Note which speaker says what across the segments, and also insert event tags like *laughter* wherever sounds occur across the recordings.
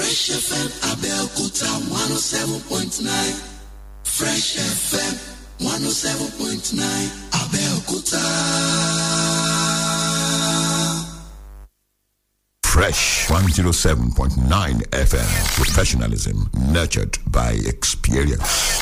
Speaker 1: Fresh FM point nine Fresh FM one oh seven point nine Abẹ́òkúta.
Speaker 2: Fresh 107.9 FM. Professionalism nurtured by experience.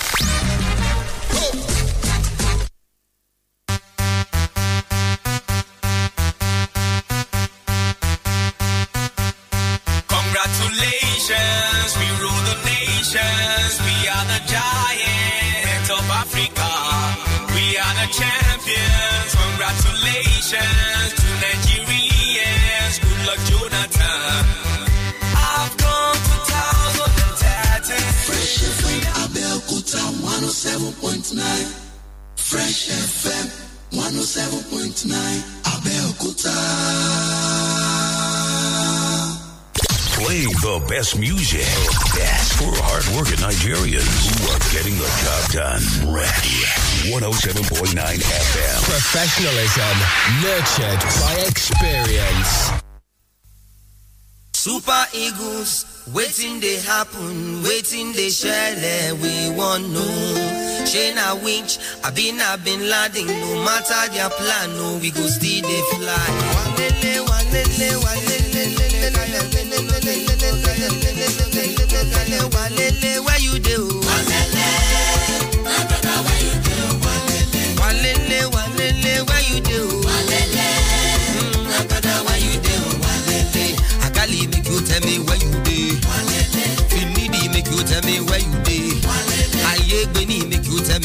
Speaker 1: Fresh FM one oh seven point nine Abẹ́òkúta.
Speaker 3: Playing the best music. Best for hardworking Nigerians who are getting the job done. Ready. 107.9 FM.
Speaker 4: Professionalism nurtured by experience.
Speaker 5: Super Eagles, waiting they happen, waiting they share, Let we want know. Shayna Winch, I been I been landing, no matter their plan, no, we go still they fly.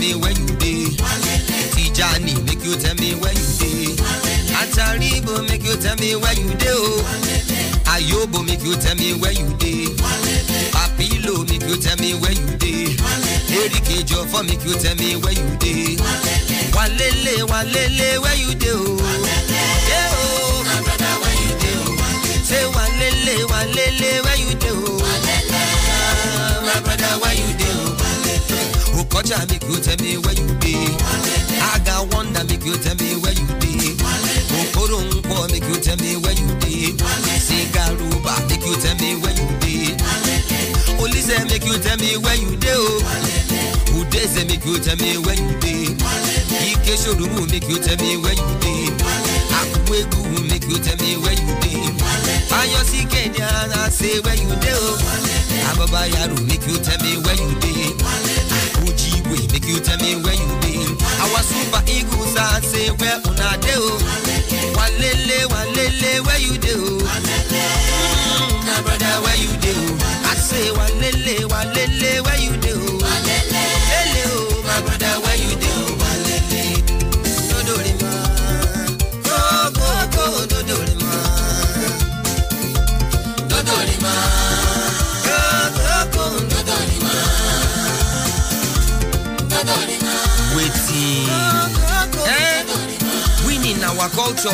Speaker 5: Me where you be. Tijani make you tell me where you dey. Ataribo make you tell me where you. Oh. Ayobo make you tell me where you dey. Papilo make you tell me where you dey. Erike Jofo make you tell me where you dey. Walele, walele, where you dey? Oh. Yeah, oh. My brother, where you dey? Oh. Say walele, walele, where you dey? Oh. Oh. Okocha make you tell me where you dey. Aga wonder make you tell me where you dey. Okoro Nkwo make you tell me where you dey. Sigaruba make you tell me where you dey. Olise make you tell me where you dey. Oh. Udeze make you tell me where you dey. Ike Shorunmu make you tell me where you dey. Akwegu make you tell me where you dey. Ayosi Kenya I say where you dey. Oh. Ababa Yaro make you tell me where you dey. Ojibwe make you tell me where you dey. Our super eagles I say where una dey. Oh. Walele walele where you dey. Oh. Mm, brother where you. Oh. I say walele walele our culture.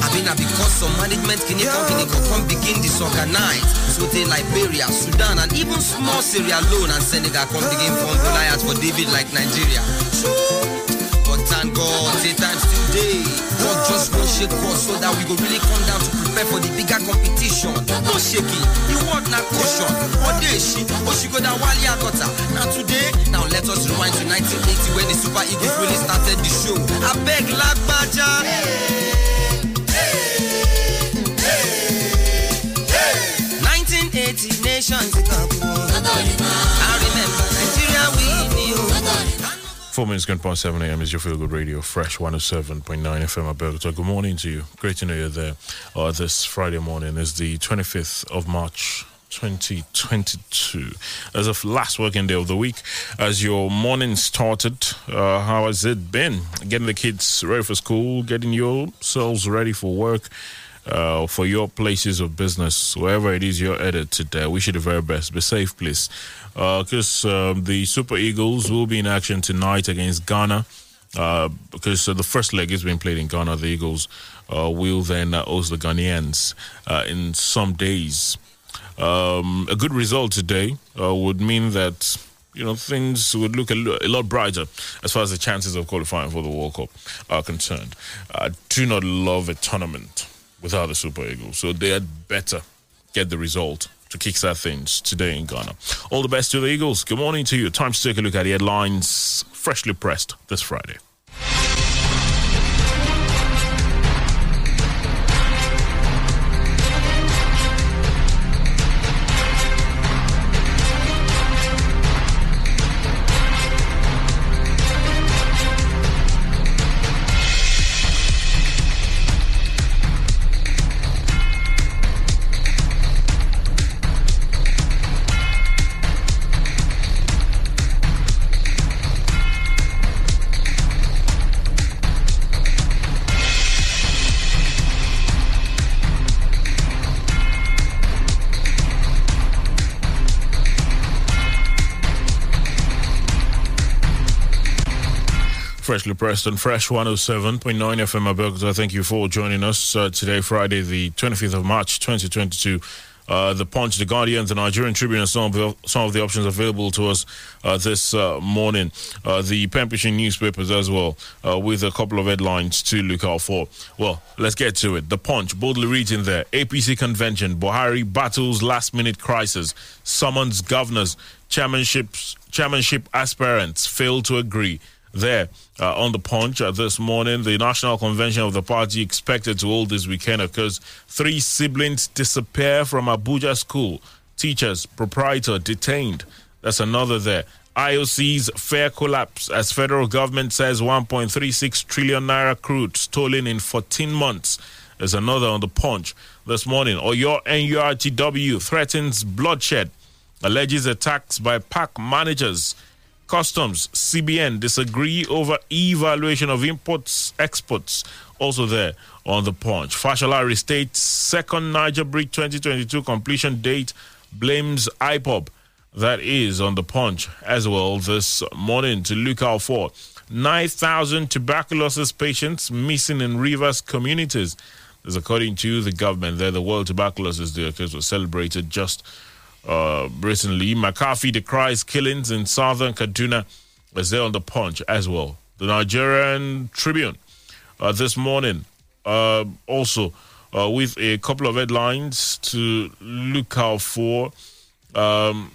Speaker 5: I mean, na because some management can come come begin disorganize. So they Liberia, Sudan, and even small Sierra Leone and Senegal come begin form Goliath for David like Nigeria. But shake us so that we go really come down to prepare for the bigger competition. No shaking, the word na caution. Odeshi, Oshigoda Wali Akota. Now today, now let us rewind to 1980 when the Super Eagles really started the show. I beg Lagbaja. 1980 nations cup.
Speaker 6: Four minutes gone past 7 a.m. is your Feel Good Radio, Fresh 107.9 FM Abeokuta. Good morning to you. Great to know you're there. Uh, this Friday morning is the 25th of March. 2022 as of last working day of the week as your morning started uh, how has it been getting the kids ready for school getting yourselves ready for work uh, for your places of business, wherever it is you're headed today. Wish you the very best. Be safe, please. Because um, the Super Eagles will be in action tonight against Ghana. Uh, because uh, the first leg is being played in Ghana, the Eagles uh, will then uh, host the Ghanaians uh, in some days. Um, a good result today uh, would mean that you know things would look a, lo- a lot brighter as far as the chances of qualifying for the World Cup are concerned. I do not love a tournament without the Super Eagles, so they had better get the result to kickstart things today in Ghana. All the best to the Eagles. Good morning to you. Time to take a look at the headlines freshly pressed this Friday. Freshly pressed and fresh 107.9 FM Abeokuta. Thank you for joining us uh, today, Friday, the 25th of March, 2022. Uh, the Punch, the Guardian, the Nigerian Tribune, and some of the, some of the options available to us uh, this uh, morning. Uh, the pushing newspapers as well, uh, with a couple of headlines to look out for. Well, let's get to it. The Punch boldly reads in there: APC convention, Buhari battles last minute crisis, summons governors, chairmanships, chairmanship aspirants fail to agree there uh, on the punch uh, this morning. The national convention of the party expected to hold this weekend occurs. Three siblings disappear from Abuja school. Teachers, proprietor detained. That's another there. IOC's fair collapse as federal government says 1.36 trillion naira crude stolen in 14 months. There's another on the punch this morning. Or your NURTW threatens bloodshed, alleges attacks by park managers. Customs, CBN disagree over evaluation of imports, exports. Also there on the punch. Fashola restates second Niger Bridge 2022 completion date, blames IPOB. That is on the punch as well this morning to look out for. 9,000 tuberculosis patients missing in Rivers communities. This according to the government there. The World Tuberculosis Day was celebrated just uh, recently. McCarthy decries killings in southern Kaduna as there on the punch as well. The Nigerian Tribune uh, this morning uh, also uh, with a couple of headlines to look out for. Um,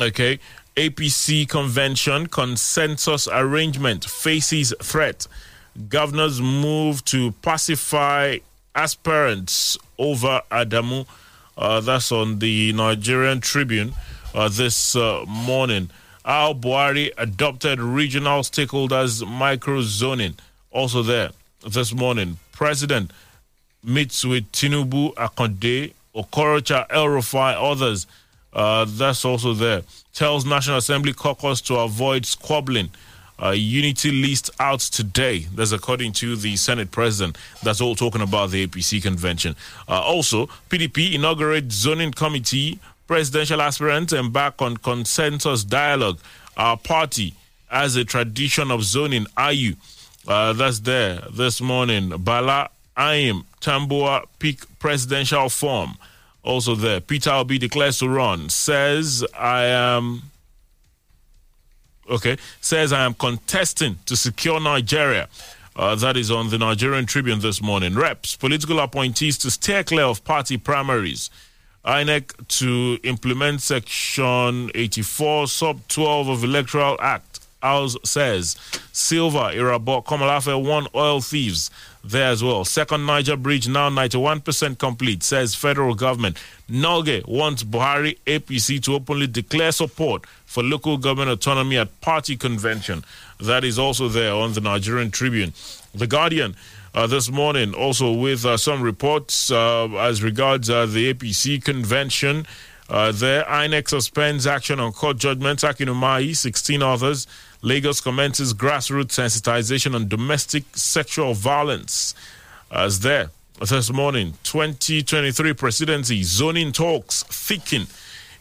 Speaker 6: okay, APC convention consensus arrangement faces threat. Governors move to pacify aspirants over Adamu uh, that's on the Nigerian Tribune uh, this uh, morning. Al Buhari adopted regional stakeholders micro zoning. Also there this morning. President meets with Tinubu, Akande, Okorocha, El others. Uh, that's also there. Tells National Assembly caucus to avoid squabbling. Uh, unity list out today. That's according to the Senate president. That's all talking about the APC convention. Uh, also, PDP inaugurates zoning committee. Presidential aspirants embark on consensus dialogue. Our party has a tradition of zoning. Ayu, uh, that's there this morning. Bala Anyim Tambuwal peak presidential form. Also there. Peter Obi declares to run. Says I am okay, says I am contesting to secure Nigeria. Uh, that is on the Nigerian Tribune this morning. Reps, political appointees to steer clear of party primaries. INEC to implement Section 84, Sub 12 of Electoral Act. House says Sylva, Irabor, Komolafe, one oil thieves there as well. Second Niger Bridge now 91% complete, says federal government. NULGE wants Buhari APC to openly declare support for local government autonomy at party convention. That is also there on the Nigerian Tribune. The Guardian. Uh, this morning, also with uh, some reports uh, as regards uh, the APC convention. Uh, there, INEC suspends action on court judgments. Akinumai, 16 others. Lagos commences grassroots sensitization on domestic sexual violence. As there, this morning, 2023 presidency zoning talks thicken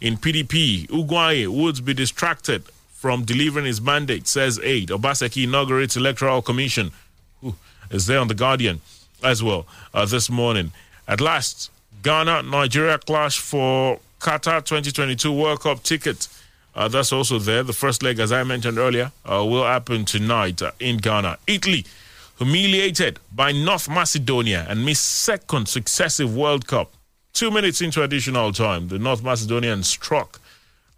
Speaker 6: in PDP. Ugwuanyi would be distracted from delivering his mandate, says aide. Obaseki inaugurates electoral commission. Ooh, is there on the Guardian as well uh, this morning. At last, Ghana Nigeria clash for Qatar 2022 World Cup ticket. Uh, that's also there. The first leg, as I mentioned earlier, uh, will happen tonight uh, in Ghana. Italy, humiliated by North Macedonia and missed second successive World Cup. Two minutes into additional time, the North Macedonians struck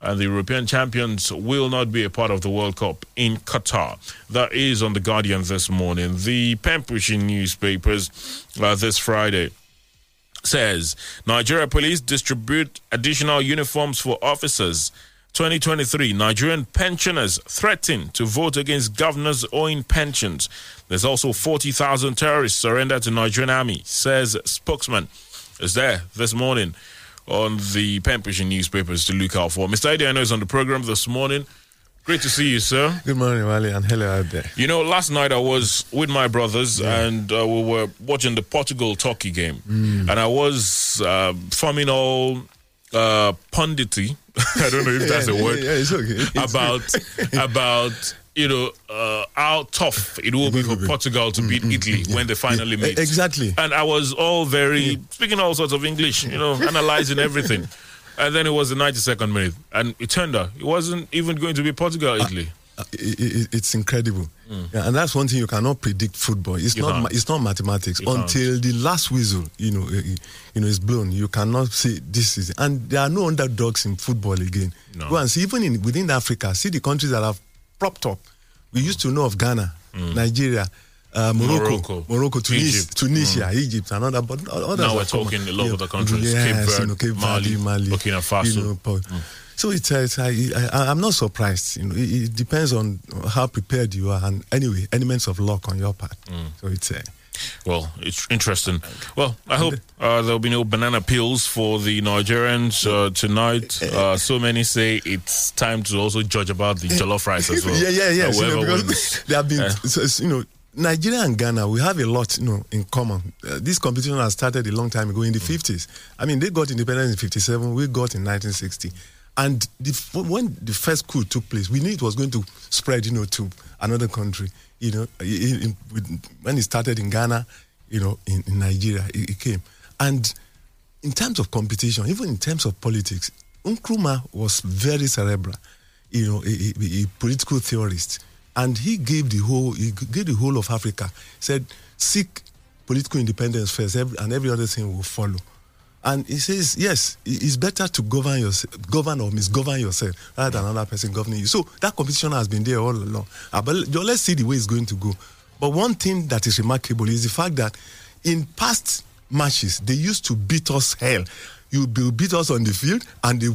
Speaker 6: and the European champions will not be a part of the World Cup in Qatar. That is on The Guardian this morning. The pushing newspapers uh, this Friday says Nigeria police distribute additional uniforms for officers. 2023 Nigerian pensioners threaten to vote against governors owing pensions. There's also 40,000 terrorists surrendered to Nigerian army, says spokesman. Is there this morning on the pushing newspapers to look out for. Mr. Adiano is on the program this morning. Great to see you, sir.
Speaker 7: Good morning, Wally, and hello out there.
Speaker 6: You know, last night I was with my brothers and uh, we were watching the Portugal Turkey game,
Speaker 7: Mm.
Speaker 6: and I was uh, forming all uh, pundity. *laughs* I don't know if that's a word
Speaker 7: yeah, it's okay. It's-
Speaker 6: about *laughs* about you know uh, how tough it will be for Portugal to beat Italy when they finally
Speaker 7: Mm,
Speaker 6: meet.
Speaker 7: exactly.
Speaker 6: And I was all very speaking all sorts of English, you know, analyzing everything. *laughs* And then it was the 92nd minute, and it turned out it wasn't even going to be Portugal Italy.
Speaker 7: It- it- it's incredible, yeah, and that's one thing you cannot predict football. It's
Speaker 6: Mm. You
Speaker 7: not.
Speaker 6: can't.
Speaker 7: ma- It's not mathematics
Speaker 6: You can't.
Speaker 7: until the last whistle, you know, uh, you know, is blown. You cannot say this is. And there are no underdogs in football again.
Speaker 6: No.
Speaker 7: Go and see even in within Africa. See the countries that have propped up. We used to know of Ghana, Nigeria. Uh, Morocco,
Speaker 6: Mm. Morocco,
Speaker 7: Morocco, Tunis,
Speaker 6: Egypt. Mm.
Speaker 7: Tunisia, Egypt, and other. But others
Speaker 6: Now we're
Speaker 7: common.
Speaker 6: talking a lot
Speaker 7: Yeah,
Speaker 6: of the countries,
Speaker 7: Yes,
Speaker 6: Cape Verde,
Speaker 7: you know, Cape
Speaker 6: Mali,
Speaker 7: Verde, Mali,
Speaker 6: Burkina Faso.
Speaker 7: You know, So it's, uh, it's I, I, I'm not surprised. You know, it, it depends on how prepared you are, and anyway, elements of luck on your part. So it's uh,
Speaker 6: Well, it's interesting. Well, I hope uh, there'll be no banana peels for the Nigerians uh, tonight. Uh, so many say it's time to also judge about the jollof rice as *laughs* well.
Speaker 7: yeah, yeah, yeah.
Speaker 6: Uh,
Speaker 7: you know, because *laughs* they have been, so you know, Nigeria and Ghana, we have a lot, you know, in common. Uh, this competition has started a long time ago in the 50s. I mean, they got independence in 57, we got in 1960. And the, when the first coup took place, we knew it was going to spread, you know, to another country. You know, in, in, when it started in Ghana, you know, in, in Nigeria, it, it came. And in terms of competition, even in terms of politics, Nkrumah was very cerebral, you know, a, a- a political theorist, and he gave the whole he gave the whole of Africa said seek political independence first, and every other thing will follow. And he says, yes, it's better to govern yourself, govern or misgovern yourself rather than another person governing you. So that competition has been there all along. Uh, but let- let's see the way it's going to go. But one thing that is remarkable is the fact that in past matches, they used to beat us hell. You will beat us on the field and they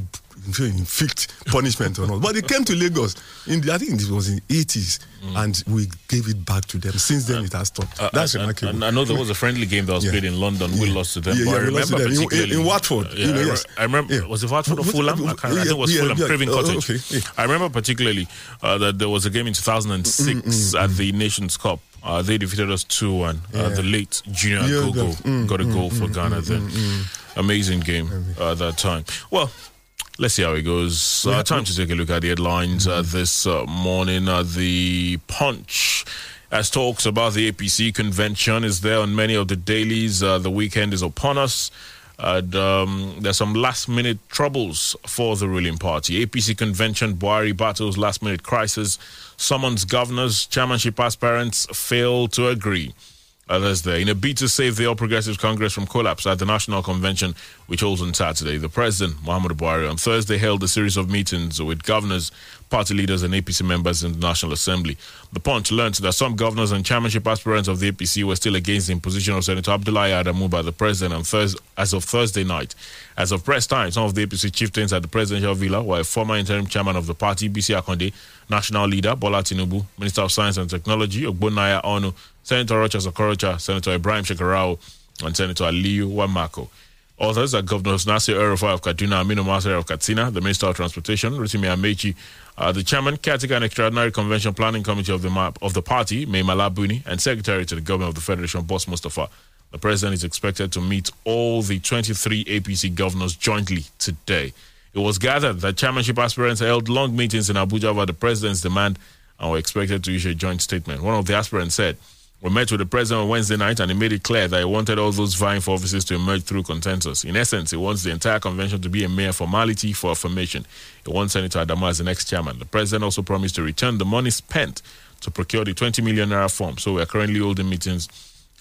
Speaker 7: inflict punishment on us. But they came to Lagos in the, I think it was in 80s and we gave it back to them. Since then, it has stopped.
Speaker 6: Uh,
Speaker 7: That's
Speaker 6: I, I-
Speaker 7: remarkable.
Speaker 6: I know there was a friendly game that was
Speaker 7: Yeah.
Speaker 6: played in London. We lost to them.
Speaker 7: Yeah,
Speaker 6: but
Speaker 7: yeah,
Speaker 6: I
Speaker 7: we lost to
Speaker 6: remember
Speaker 7: them in- in-
Speaker 6: particularly
Speaker 7: in Watford,
Speaker 6: Yeah,
Speaker 7: you know,
Speaker 6: I,
Speaker 7: yes.
Speaker 6: I remember.
Speaker 7: Yeah.
Speaker 6: Was it Watford or Fulham? I, can't, I think it was
Speaker 7: yeah,
Speaker 6: Fulham.
Speaker 7: yeah.
Speaker 6: Craven
Speaker 7: Oh,
Speaker 6: Cottage.
Speaker 7: okay, yeah.
Speaker 6: I remember particularly uh, that there was a game in 2006 at the Nations Cup. Uh, they defeated us 2 1. Uh,
Speaker 7: Yeah.
Speaker 6: the late Junior
Speaker 7: Yeah,
Speaker 6: Gogo
Speaker 7: mm,
Speaker 6: got a goal for Ghana then. Amazing game uh, that time. Well, Let's see how it goes. Uh, time to take a look at the headlines uh, this uh, morning. Uh, the Punch, as talks about the APC convention, is there on many of the dailies. Uh, the weekend is upon us. And um, there's some last minute troubles for the ruling party. APC convention, Buhari battles last minute crisis, summons governors, chairmanship aspirants fail to agree. Others there. In a bid to save the All Progressives Congress from collapse at the National Convention, which holds on Saturday, the President, Muhammadu Buhari, on Thursday held a series of meetings with governors, party leaders, and APC members in the National Assembly. The Punch learned that some governors and chairmanship aspirants of the APC were still against the imposition of Senator Abdullahi Adamu by the President on Thurs as of Thursday night. As of press time, some of the APC chieftains at the presidential villa were a former interim chairman of the party, Bisi Akande, national leader, Bola Tinubu, Minister of Science and Technology, Ogbonnaya Onu, Senator Rochas Okorocha, Senator Ibrahim Shekarau, and Senator Aliyu Wamakko. Others are Governors Nasir El-Rufai of Kaduna, Aminu Masari of Katsina, the Minister of Transportation, Rotimi Amaechi, uh, the Chairman, Caretaker and Extraordinary Convention Planning Committee of the map of the party, Mai Mala Buni, and Secretary to the Government of the Federation, Boss Mustapha. The President is expected to meet all the 23 APC governors jointly today. It was gathered that chairmanship aspirants held long meetings in Abuja over the President's demand and were expected to issue a joint statement. One of the aspirants said, we met with the president on Wednesday night and he made it clear that he wanted all those vying for offices to emerge through consensus. In essence, he wants the entire convention to be a mere formality for affirmation. He wants Senator Adamu as the next chairman. The president also promised to return the money spent to procure the 20 million naira form. So we are currently holding meetings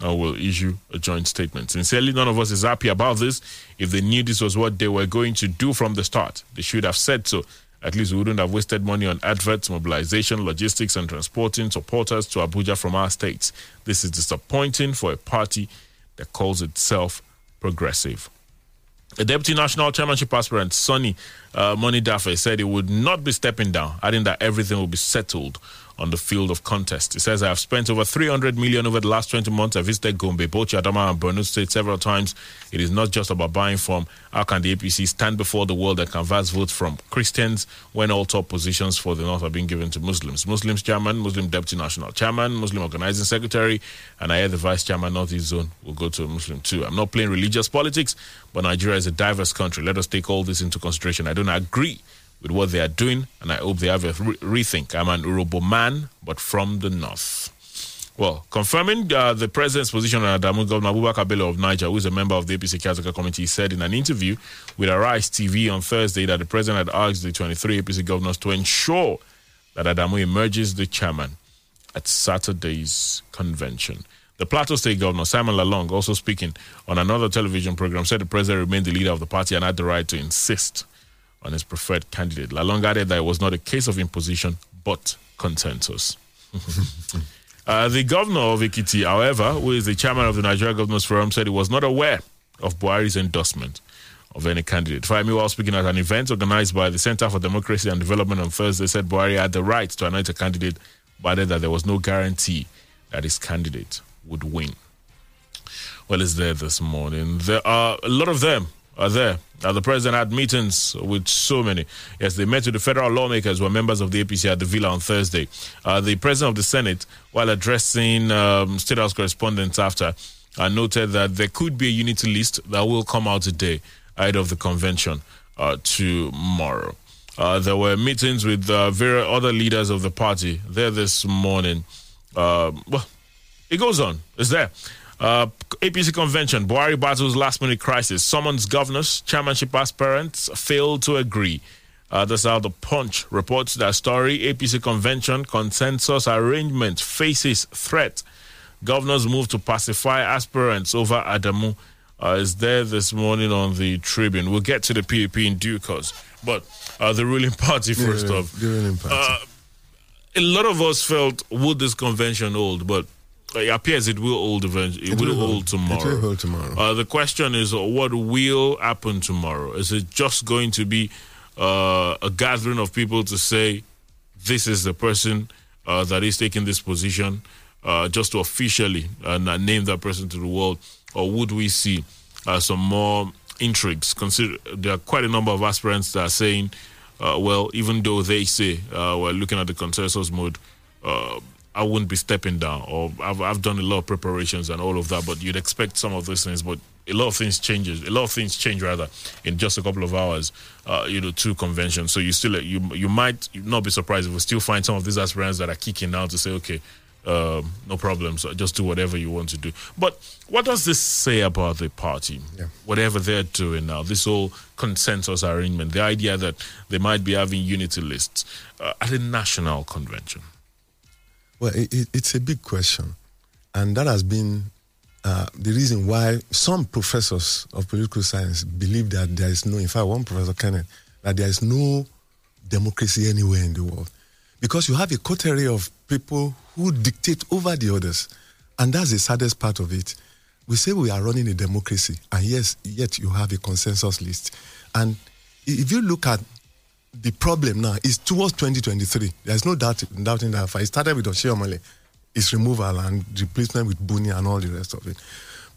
Speaker 6: uh, will issue a joint statement. Sincerely, none of us is happy about this. If they knew this was what they were going to do from the start, they should have said so. At least we wouldn't have wasted money on adverts, mobilization, logistics, and transporting supporters to Abuja from our states. This is disappointing for a party that calls itself progressive. The deputy national chairmanship aspirant, Sunny uh, Moniedafe, said he would not be stepping down, adding that everything will be settled on the field of contest. He says, I have spent over 300 million over the last 20 months. I visited Gombe, Bauchi, Adama, and Borno State several times. It is not just about buying from. How can the APC stand before the world and canvass votes from Christians when all top positions for the North are being given to Muslims? Muslims chairman, Muslim deputy national chairman, Muslim organizing secretary, and I hear the vice chairman, Northeast Zone, will go to a Muslim too. I'm not playing religious politics, but Nigeria is a diverse country. Let us take all this into consideration. I don't agree with what they are doing, and I hope they have a re- rethink. I'm an Urhobo man, but from the north. Well, confirming uh, the president's position on Adamu, Governor Abubakar Bello of Niger, who is a member of the APC Caretaker Committee, said in an interview with Arise TV on Thursday that the president had asked the 23 APC governors to ensure that Adamu emerges the chairman at Saturday's convention. The Plateau State Governor, Simon Lalong, also speaking on another television program, said the president remained the leader of the party and had the right to insist on his preferred candidate. Lalong added that it was not a case of imposition, but consensus. *laughs* uh, the governor of Ekiti, however, who is the chairman of the Nigeria Governors Forum, said he was not aware of Buhari's endorsement of any candidate. Fayemi, while speaking at an event organized by the Center for Democracy and Development on Thursday, said Buhari had the right to anoint a candidate, but added that there was no guarantee that his candidate would win. Well, it's there this morning. There are a lot of them are there. Uh, the president had meetings with so many. Yes, they met with the federal lawmakers who are members of the APC at the Villa on Thursday. Uh, the president of the Senate, while addressing um, State House correspondents after, uh, noted that there could be a unity list that will come out today ahead of the convention uh, tomorrow. Uh, there were meetings with uh, various other leaders of the party there this morning. Um, well, it goes on. It's there. Uh, APC convention, Buhari battles last minute crisis. Summons governors, chairmanship aspirants failed to agree. Uh, that's how the Punch reports that story. APC convention consensus arrangement faces threat. Governors move to pacify aspirants over Adamu. Uh, is there this morning on the Tribune. We'll get to the PDP in due course. But uh, the ruling *laughs* party, first
Speaker 7: Yeah,
Speaker 6: off.
Speaker 7: the ruling party.
Speaker 6: Uh, a lot of us felt, would this convention hold? But it appears it will hold eventually. It, will, hold tomorrow.
Speaker 7: It will hold tomorrow.
Speaker 6: Uh, the question is, what will happen tomorrow? Is it just going to be uh, a gathering of people to say, this is the person uh, that is taking this position, uh, just to officially uh, name that person to the world? Or would we see uh, some more intrigues? Consider there are quite a number of aspirants that are saying, uh, well, even though they say uh, we're looking at the consensus mode, uh, I wouldn't be stepping down, or I've, I've done a lot of preparations and all of that. But you'd expect some of those things, but a lot of things changes. A lot of things change rather in just a couple of hours. Uh, you know, to convention. So you still you you might not be surprised if we still find some of these aspirants that are kicking out to say, okay, um, no problems, so just do whatever you want to do. But what does this say about the party?
Speaker 7: Yeah.
Speaker 6: Whatever they're doing now, this whole consensus arrangement, the idea that they might be having unity lists uh, at a national convention.
Speaker 7: Well, it, it, it's a big question. And that has been uh, the reason why some professors of political science believe that there is no, in fact, one professor, Kenneth, that there is no democracy anywhere in the world. Because you have a coterie of people who dictate over the others. And that's the saddest part of it. We say we are running a democracy, and yes, yet you have a consensus list. And if you look at the problem now is towards 2023. There's no doubt doubting that. I started with Oshiomhole, its removal and replacement with Buni and all the rest of it.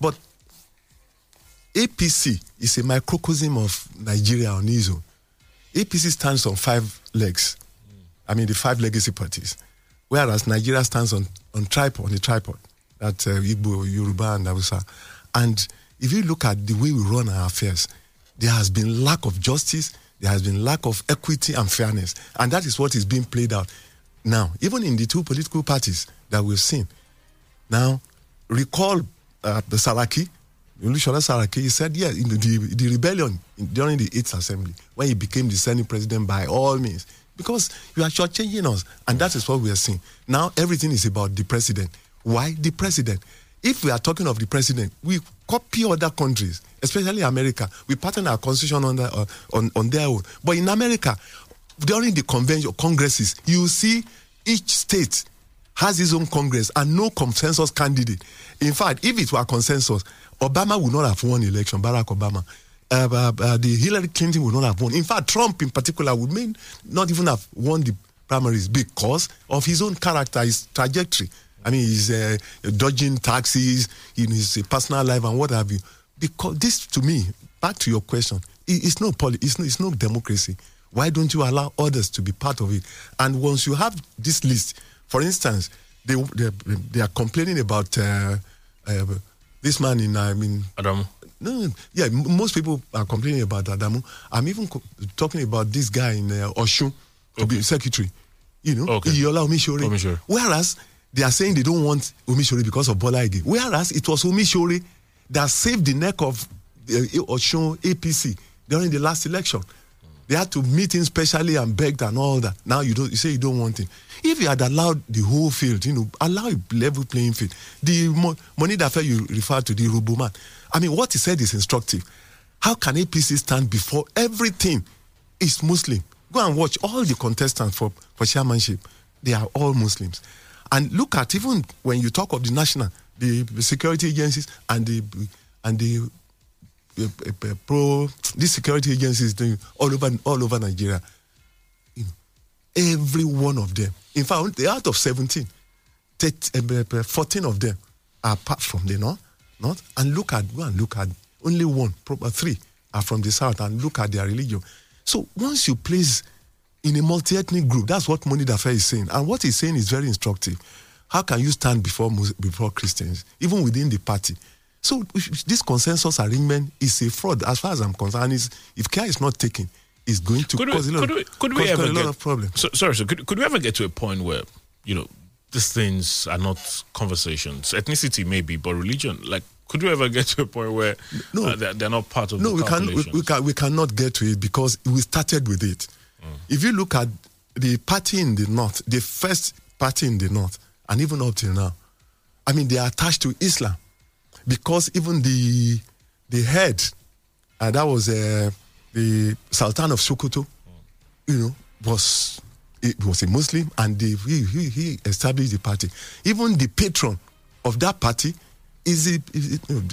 Speaker 7: But APC is a microcosm of Nigeria on its own. APC stands on five legs. I mean, the five legacy parties. Whereas Nigeria stands on, on tripod, on a tripod. That's uh, Igbo, Yoruba, and Hausa. And if you look at the way we run our affairs, there has been lack of justice, there has been lack of equity and fairness. And that is what is being played out now, even in the two political parties that we've seen. Now, recall uh, the Saraki, Olusola Saraki, he said, yeah, in the, the, the rebellion in, during the 8th Assembly, when he became the Senate president by all means, because you are shortchanging us. And that is what we are seeing. Now, everything is about the president. Why the president? if we are talking of the president, we copy other countries, especially America. We pattern our constitution on, the, uh, on, on their own. But in America, during the convention congresses, you see each state has its own congress and no consensus candidate. In fact, if it were consensus, Obama would not have won election, Barack Obama. Uh, uh, uh, the Hillary Clinton would not have won. In fact, Trump in particular would mean not even have won the primaries because of his own character, his trajectory. I mean, he's uh, dodging taxes in his personal life and what have you. Because this, to me, back to your question, it's no poli- it's no, it's no democracy. Why don't you allow others to be part of it? And once you have this list, for instance, they they, they are complaining about uh, uh, this man in I mean
Speaker 6: Adam.
Speaker 7: no, yeah, m- most people are complaining about Adamu. I'm even co- talking about this guy in uh, Osun to be secretary. You know,
Speaker 6: Okay.
Speaker 7: Iyiola Omisore.
Speaker 6: Omisore.
Speaker 7: Whereas they are saying they don't want Omisore because of Bola Ige. Whereas it was Omisore that saved the neck of uh, Osun APC during the last election. They had to meet him specially and begged and all that. Now you don't. You say you don't want him. If you had allowed the whole field, you know, allow a level playing field. The mo- money that you referred to the Rubu man. I mean, what he said is instructive. How can APC stand before everything is Muslim? Go and watch all the contestants for, for chairmanship. They are all Muslims. And look at even when you talk of the national, the security agencies and the and the uh, uh, uh, pro these security agencies doing all over all over Nigeria. You know, every one of them. In fact, out of 17, 13, uh, uh, 14 of them are apart from the north, north. And look at and look at only one, probably three are from the south, and look at their religion. So once you place in a multi-ethnic group, that's what Moniedafe is saying, and what he's saying is very instructive. How can you stand before before Christians, even within the party? So this consensus arrangement is a fraud, as far as I'm concerned. Is if care is not taken, it's going to
Speaker 6: Could
Speaker 7: cause
Speaker 6: we,
Speaker 7: a lot,
Speaker 6: could we, could we
Speaker 7: cause
Speaker 6: ever
Speaker 7: a lot
Speaker 6: get,
Speaker 7: of problems.
Speaker 6: So, sorry, so could, could we ever get to a point where, you know, these things are not conversations? Ethnicity maybe, but religion, like, could we ever get to a point where
Speaker 7: No.
Speaker 6: uh, they're, they're not part of
Speaker 7: No,
Speaker 6: the
Speaker 7: we can we, we can we cannot get to it because we started with it.
Speaker 6: Mm.
Speaker 7: If you look at the party in the north, the first party in the north, and even up till now, I mean they are attached to Islam because even the the head, and that was uh, the Sultan of Sokoto, you know, was it was a Muslim, and the, he, he he established the party. Even the patron of that party is the-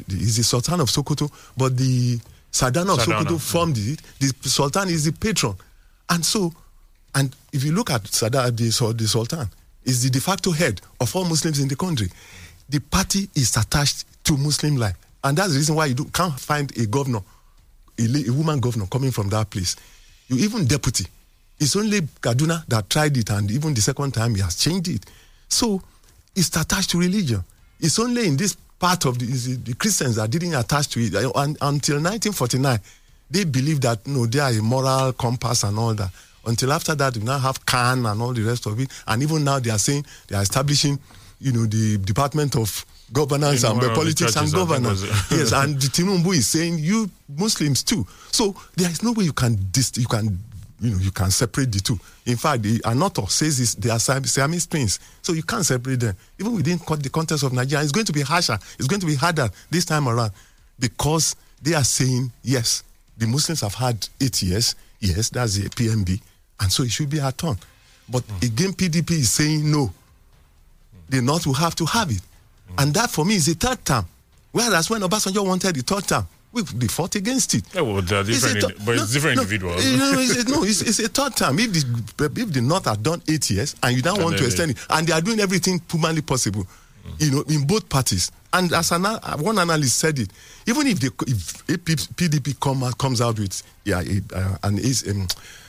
Speaker 7: is the Sultan of Sokoto, but the Sardauna of
Speaker 6: Sardauna,
Speaker 7: Sokoto formed it. The Sultan is the patron, and so, and if you look at Sada, the, Sul- the Sultan is the de facto head of all Muslims in the country. The party is attached to Muslim life, and that's the reason why you do, can't find a governor a, a woman governor coming from that place. You even deputy. It's only Kaduna that tried it, and even the second time he has changed it. So it's attached to religion. It's only in this part of the, the, Christians that didn't attach to it. Un- until 1949, they believe that you know, they are a moral compass and all that. Until after that, we now have CAN and all the rest of it. And even now, they are saying they are establishing, you know, the Department of Governance and
Speaker 6: one of the
Speaker 7: Politics and
Speaker 6: churches, I think,
Speaker 7: Governance. yes, and the *laughs* Tinubu is saying you Muslims too. So there is no way you can dis- you can you know you can separate the two. In fact, the Anoto says this, they are Siam- Siamese twins, so you can't separate them. Even within the context of Nigeria, it's going to be harsher. It's going to be harder this time around because they are saying yes, the Muslims have had eight years. Yes, that's the PMB, and so it should be our turn. But hmm. again, PDP is saying no the North will have to have it. Hmm. And that for me is a third term. Whereas when Obasanjo wanted the third term, we, they fought against it.
Speaker 6: Yeah, well, they're uh,
Speaker 7: It's a
Speaker 6: different,
Speaker 7: third-
Speaker 6: indi- but it's different individuals.
Speaker 7: you know, it's, no, it's, it's a third term. If the, if the North had done eight years and you don't
Speaker 6: And
Speaker 7: want to extend it, and they are doing everything humanly possible, hmm. you know, in both parties. And as an, uh, one analyst said it, even if, they, if AP PDP come, out- comes out with yeah, a, uh, an is um,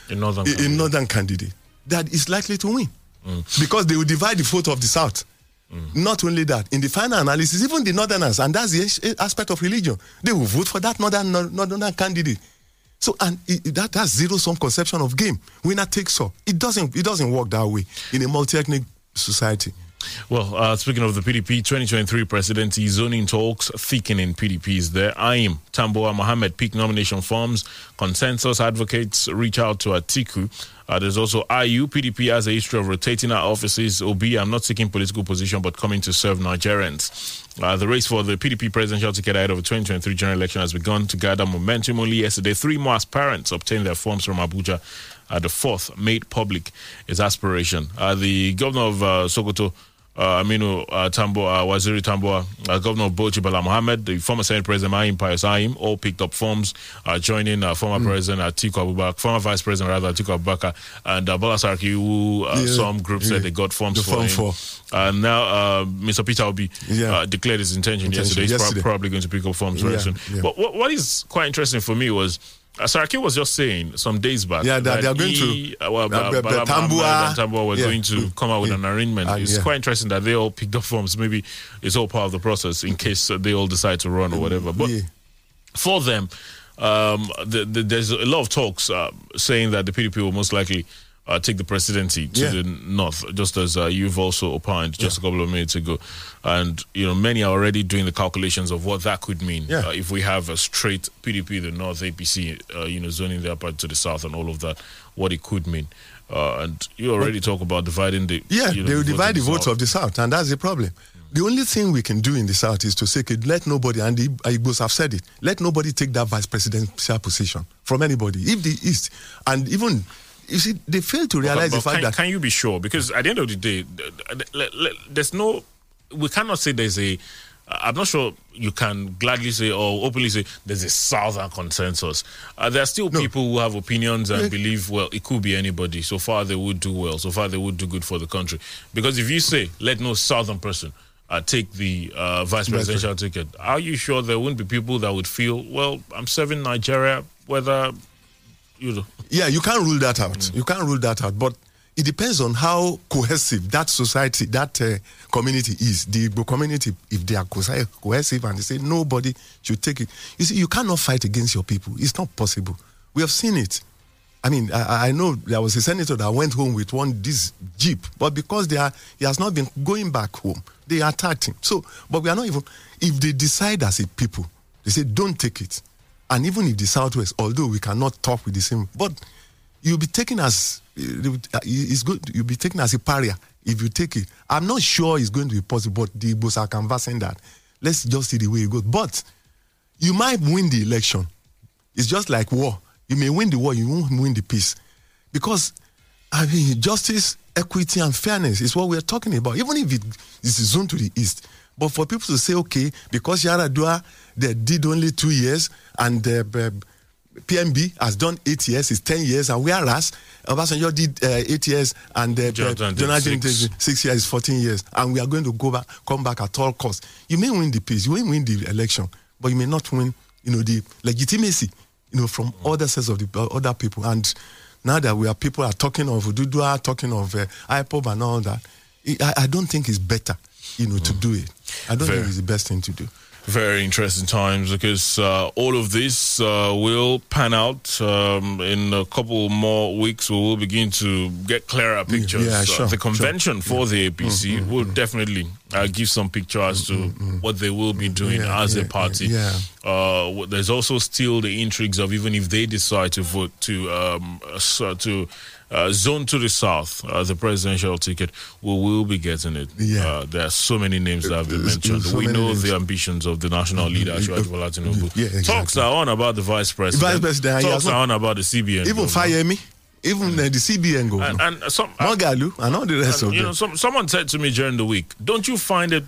Speaker 6: In northern
Speaker 7: a, a
Speaker 6: candidate.
Speaker 7: northern candidate that is likely to win because they will divide the vote of the south. Not only that, in the final analysis, even the northerners, and that's the aspect of religion, they will vote for that northern northern candidate. So, and it- that that's zero sum conception of game. Winner takes all. It doesn't it doesn't work that way in a multi ethnic society.
Speaker 6: Well, uh, speaking of the PDP 2023 presidency zoning talks thickening in PDPs there. Anyim Tambuwal Mohammed peak nomination forms. Consensus advocates reach out to Atiku Uh, there's also Ayu. PDP has a history of rotating our offices. OB, I'm not taking political position, but coming to serve Nigerians. Uh, the race for the PDP presidential ticket ahead of the 2023 general election has begun to gather momentum. Only yesterday, three more aspirants obtained their forms from Abuja. Uh, the fourth made public his aspiration. Uh, the governor of uh, Sokoto, uh, Aminu uh, Tambo, uh, Waziri Tambuwal, uh, Governor of Bauchi Bala Mohammed, the former Senate President Mahim Pius Anyim, all picked up forms, uh, joining uh, former President Atiku Abubakar, former Vice President rather Atiku Abubakar, and uh, Bola Saraki, who uh,
Speaker 7: Yeah,
Speaker 6: some groups
Speaker 7: yeah.
Speaker 6: said they got forms
Speaker 7: The
Speaker 6: for
Speaker 7: form
Speaker 6: him. now uh, Mr. Peter Obi
Speaker 7: Yeah.
Speaker 6: uh, declared his intention,
Speaker 7: Intention
Speaker 6: yesterday. He's
Speaker 7: yesterday.
Speaker 6: probably going to pick up forms very soon. But what, what is quite interesting for me was uh, Saraki was just saying some days back
Speaker 7: Yeah, that they are going
Speaker 6: he,
Speaker 7: to-
Speaker 6: uh, well,
Speaker 7: uh,
Speaker 6: Ba-
Speaker 7: Be-
Speaker 6: Tambuwal, and Tambuwal were
Speaker 7: yeah,
Speaker 6: going to come out with
Speaker 7: yeah.
Speaker 6: an arrangement.
Speaker 7: Uh,
Speaker 6: it's
Speaker 7: yeah.
Speaker 6: quite interesting that they all picked up forms. Maybe it's all part of the process in case they all decide to run or whatever. But for them, um, the, the, there's a lot of talks uh, saying that the PDP will most likely uh, take the presidency to
Speaker 7: Yeah.
Speaker 6: the north, just as uh, you've also opined just a couple of minutes ago. And, you know, many are already doing the calculations of what that could mean
Speaker 7: Yeah.
Speaker 6: uh, if we have a straight PDP, the north, APC, uh, you know, zoning their part to the south and all of that, what it could mean. Uh, and you already talk about dividing the.
Speaker 7: Yeah,
Speaker 6: you know,
Speaker 7: they will divide the votes of the South, and that's the problem. The only thing we can do in the South is to say, let nobody, and the Igbos have said it, let nobody take that vice presidential position from anybody. If the East, and even, you see, they fail to realize
Speaker 6: But-
Speaker 7: the fact
Speaker 6: can,
Speaker 7: that
Speaker 6: can you be sure? Because at the end of the day, there's no, we cannot say there's a. I'm not sure you can gladly say or openly say there's a southern consensus. Uh, there are still people who have opinions and believe, well, it could be anybody. So far, they would do well. So far, they would do good for the country. Because if you say, let no southern person uh, take the uh, vice presidential ticket, are you sure there wouldn't be people that would feel, well, I'm serving Nigeria, whether,
Speaker 7: Yeah, you can't rule that out. You can't rule that out. But it depends on how cohesive that society, that uh, community is. The community, if they are cohesi- cohesive and they say nobody should take it, you see, you cannot fight against your people. It's not possible. We have seen it. I mean, I, I know there was a senator that went home with one this jeep, but because they are, he has not been going back home, they attacked him. So, but we are not even. If they decide as a people, they say don't take it, and even if the southwest, although we cannot talk with the same, but you'll be taken as uh, it's good. You'll be taken as a pariah if you take it. I'm not sure it's going to be possible, but the Igbos are canvassing that. Let's just see the way it goes. But you might win the election. It's just like war. You may win the war, you won't win the peace. Because, I mean, justice, equity, and fairness is what we're talking about, even if it is zoned to the east. But for people to say, okay, because Yar'Adua they did only two years and uh, PMB has done eight years, it's 10 years, and whereas Obasanjo did uh, eight years and uh,
Speaker 6: Jonathan six.
Speaker 7: did six years, 14 years, and we are going to go back, come back at all costs. You may win the peace, you may win the election, but you may not win, you know, the legitimacy, you know, from other sets of the uh, other people. And now that we are people are talking of Ududua, talking of uh, IPOB and all that, I, I don't think it's better, you know, to do it. I don't
Speaker 6: Fair.
Speaker 7: think it's the best thing to do.
Speaker 6: very interesting times because uh, all of this uh, will pan out um, in a couple more weeks. We will begin to get clearer pictures.
Speaker 7: yeah,
Speaker 6: Uh,
Speaker 7: sure,
Speaker 6: the convention for the APC
Speaker 7: Mm-hmm,
Speaker 6: will definitely uh, give some picture as to what they will be doing
Speaker 7: Yeah,
Speaker 6: as a party.
Speaker 7: yeah.
Speaker 6: Uh, there's also still the intrigues of even if they decide to vote to um, uh, to. Uh, zone to the south, uh, the presidential ticket, we will be getting it.
Speaker 7: Yeah.
Speaker 6: Uh, there are so many names that have been mentioned.
Speaker 7: so
Speaker 6: we know
Speaker 7: names.
Speaker 6: the ambitions of the national leader, Asiwaju Bola Tinubu.
Speaker 7: Yeah, exactly.
Speaker 6: Talks are on about the vice president.
Speaker 7: Vice president,
Speaker 6: Talks are on about the CBN.
Speaker 7: Even. Fayemi, even uh, the CBN governor,
Speaker 6: And, and some, uh,
Speaker 7: and all the rest
Speaker 6: and,
Speaker 7: of
Speaker 6: you
Speaker 7: them.
Speaker 6: know, some, someone said to me during the week, don't you find it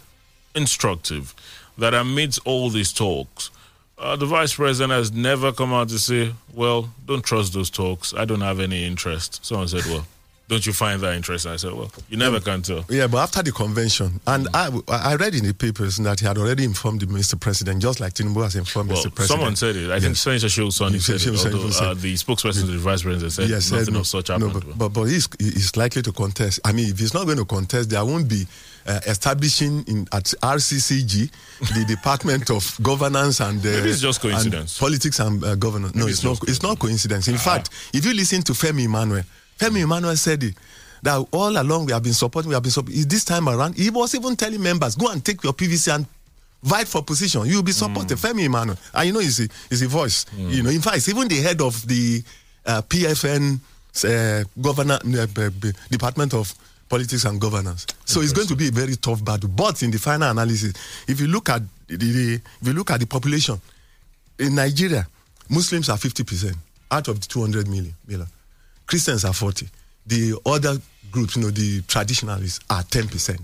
Speaker 6: instructive that amidst all these talks, uh, the vice president has never come out to say, well, don't trust those talks. I don't have any interest. Someone said, well, don't you find that interesting? I said, well, you never can tell.
Speaker 7: Yeah, but after the convention, and I, I read in the papers that he had already informed the Mr. President, just like Tinubu has informed
Speaker 6: Well,
Speaker 7: Mr. President.
Speaker 6: someone said it. I think
Speaker 7: Yes.
Speaker 6: Senator Shehu Sani
Speaker 7: Yes,
Speaker 6: said
Speaker 7: Shehu
Speaker 6: it, although
Speaker 7: said-
Speaker 6: uh, the spokesperson to the vice president said
Speaker 7: Yes,
Speaker 6: nothing
Speaker 7: no,
Speaker 6: of such
Speaker 7: no,
Speaker 6: happened.
Speaker 7: but, but, but he's, he's likely to contest. I mean, if he's not going to contest, there won't be uh, establishing in at RCCG the *laughs* Department of Governance and uh,
Speaker 6: Maybe it's just
Speaker 7: and
Speaker 6: coincidence.
Speaker 7: politics and uh, governance. No, it's,
Speaker 6: it's
Speaker 7: not.
Speaker 6: Ah.
Speaker 7: It's not coincidence. In fact, if you listen to Femi Emmanuel, Femi Emmanuel said it. That all along we have been supporting, we have been supporting. This time around, he was even telling members, go and take your PVC and fight for position. You'll be supported.
Speaker 6: Hmm.
Speaker 7: Femi Emmanuel. And you know, he's a, he's a voice. You know, in fact, even the head of the uh, PFN uh, governor, uh, Department of Politics and Governance. So it's going to be a very tough battle. But in the final analysis, if you look at the, the if you look at the population in Nigeria, Muslims are 50% out of the 200 million. million. Christians are 40. The other groups, you know, the traditionalists are 10%.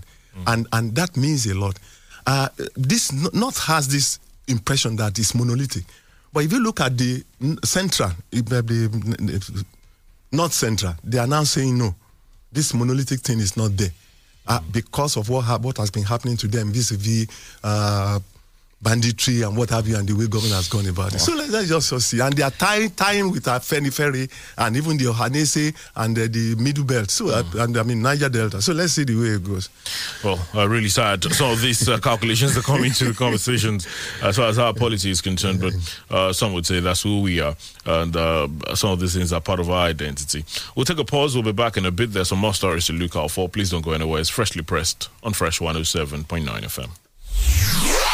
Speaker 7: And, and that means a lot. Uh, this n- North has this impression that it's monolithic. But if you look at the central, North Central, they are now saying no. This monolithic thing is not there. Uh, because of what, ha- what has been happening to them vis-a-vis uh, banditry and what have you, and the way government has gone about it. So let's, let's just, just see. And they are tying, tying with Afenifere and even the Ohanaeze and uh, the Middle Belt. So, uh, and I mean, Niger Delta. So let's see the way it goes.
Speaker 6: Well, uh, really sad. Some of these uh, calculations that come into the *laughs* conversations as far as our policy is concerned, but uh, some would say that's who we are. And uh, some of these things are part of our identity. We'll take a pause. We'll be back in a bit. There's some more stories to look out for. Please don't go anywhere. It's freshly pressed on Fresh 107.9 FM.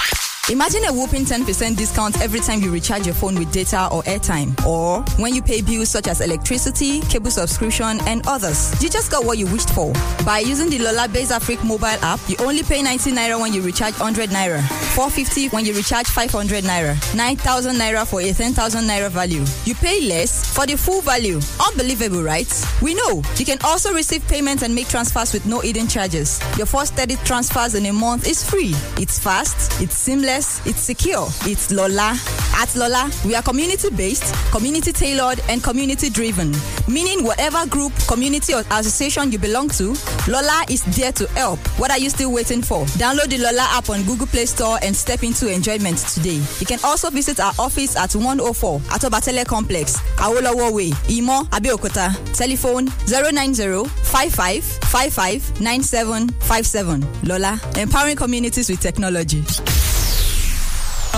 Speaker 8: Imagine a whopping 10% discount every time you recharge your phone with data or airtime, or when you pay bills such as electricity, cable subscription, and others. You just got what you wished for. By using the Lola Base Africa mobile app, you only pay 90 naira when you recharge 100 naira, 450 when you recharge 500 naira, 9,000 naira for a 10,000 naira value. You pay less for the full value. Unbelievable, right? We know. You can also receive payments and make transfers with no hidden charges. Your first 30 transfers in a month is free. It's fast, it's seamless, it's secure. It's Lola. At Lola, we are community based, community tailored, and community driven. Meaning, whatever group, community, or association you belong to, Lola is there to help. What are you still waiting for? Download the Lola app on Google Play Store and step into enjoyment today. You can also visit our office at 104 Atobatele Complex, Awolowo Way, Imo, Abeokuta. Telephone 090 55 55 9757. Lola, empowering communities with technology.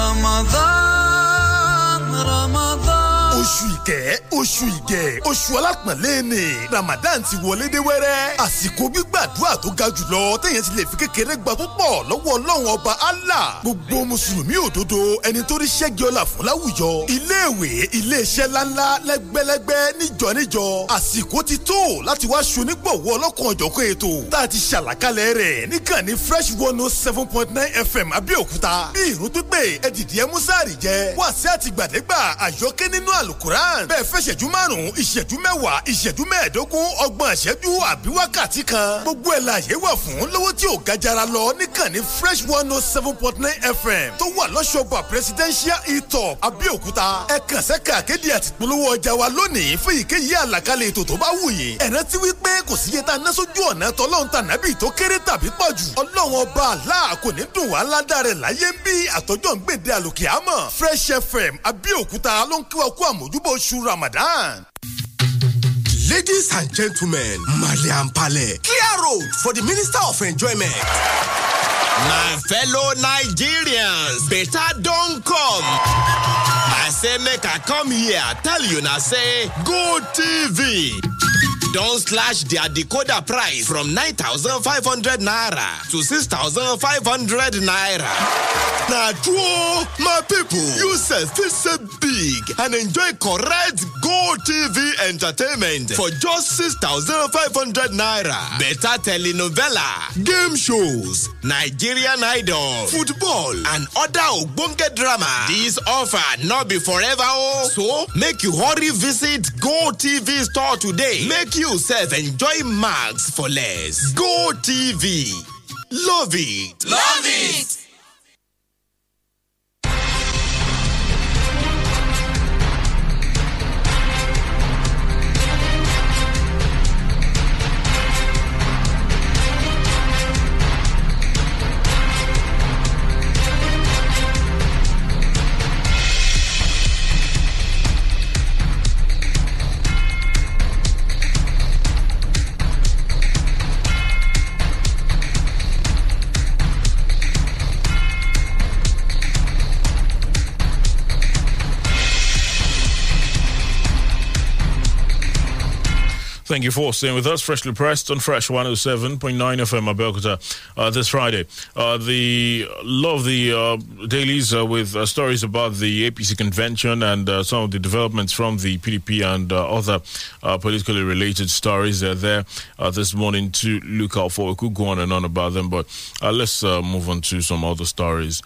Speaker 9: Ramazan, Ramazan oṣù ìkẹ́ oṣù ìgẹ̀ oṣù alápọ̀nlé ni. Ramadan ti wọlé dé wẹ́rẹ́. Àsìkò gbígbàdúrà tó ga jùlọ téèyàn ti lè fi kékeré gba púpọ̀ lọ́wọ́ ọlọ́run ọba allah. Gbogbo mùsùlùmí òdodo ẹni tó rí ṣẹ́gi ọlá fún láwùjọ. Iléèwé iléeṣẹ́ ńláńlá lẹ́gbẹ́lẹ́gbẹ́ níjọ níjọ. Àsìkò ti tó láti wá ṣonígbọ̀wọ́ ọlọ́kan ọ̀jọ̀kan ètò tá a ti ṣàlàkalẹ̀ rẹ̀ níkànnì fresh one oh seven point nine fm abẹ́òkúta. Bí ìrún pípé ẹ̀dìdì ẹ̀ músàrì jẹ́. Wàásù àtìgbàdégbà àyọkẹ́ nínú àlùkùrán bẹ́ẹ̀ fẹ́ ṣẹ́jú márùn-ún ìṣẹ́jú mẹ́wàá ìṣẹ́jú mẹ́ẹ̀ẹ́dógún àbí wákàtí kan. Gbogbo ẹ̀ la yẹ wà fún lówó tí ò ga lọ níkànnì fresh one oh seven point nine fm tó wà lọ́sọ̀gbà presidential etop abẹ́òkúta. Ẹ kàn sẹ́ka akéde àtìpolówó ọjà wa lónìí fún ìkéyìí àlàkalẹ̀ ètò tó bá wù yín. Ẹ̀rẹ́ tí wípé kò sí iye tá a ná sójú ọ̀nà tọ́lọ́run tànàbì tó kéré tàbí pọ̀ jù ọlọ́run ọba àlá kò ní dùn wá ládàá láyé bí àtọ́jọ́ ń gbèdé àlòkè àmọ́. Fresh fm abẹ́òkúta ló ń kí wa kú àmójúbọ̀ oṣù ramadan.
Speaker 10: Ladies and gentlemen, Malian Pale, clear road for the Minister of Enjoyment.
Speaker 4: My fellow Nigerians, better don't come. I say make I come here, tell you now say Go TV. Don't slash their decoder price from 9,500 naira to 6,500 naira. Now, true, my people, you say this is big and enjoy correct Go TV entertainment for just 6,500 naira. Better telenovela, game shows, Nigerian Idol, football, and other Ogbonge drama. This offer not be forever, oh. So, make you hurry visit Go TV store today. Make yourself enjoy mags for less. Go TV. Love it.
Speaker 11: Love it.
Speaker 6: Thank you for staying with us. Freshly pressed on Fresh 107.9 FM Abeokuta uh, this Friday. Uh, the of the uh, dailies uh, with uh, stories about the APC convention and uh, some of the developments from the PDP and uh, other politically related stories. They're there this morning to look out for. We could go on and on about them, but let's move on to some other stories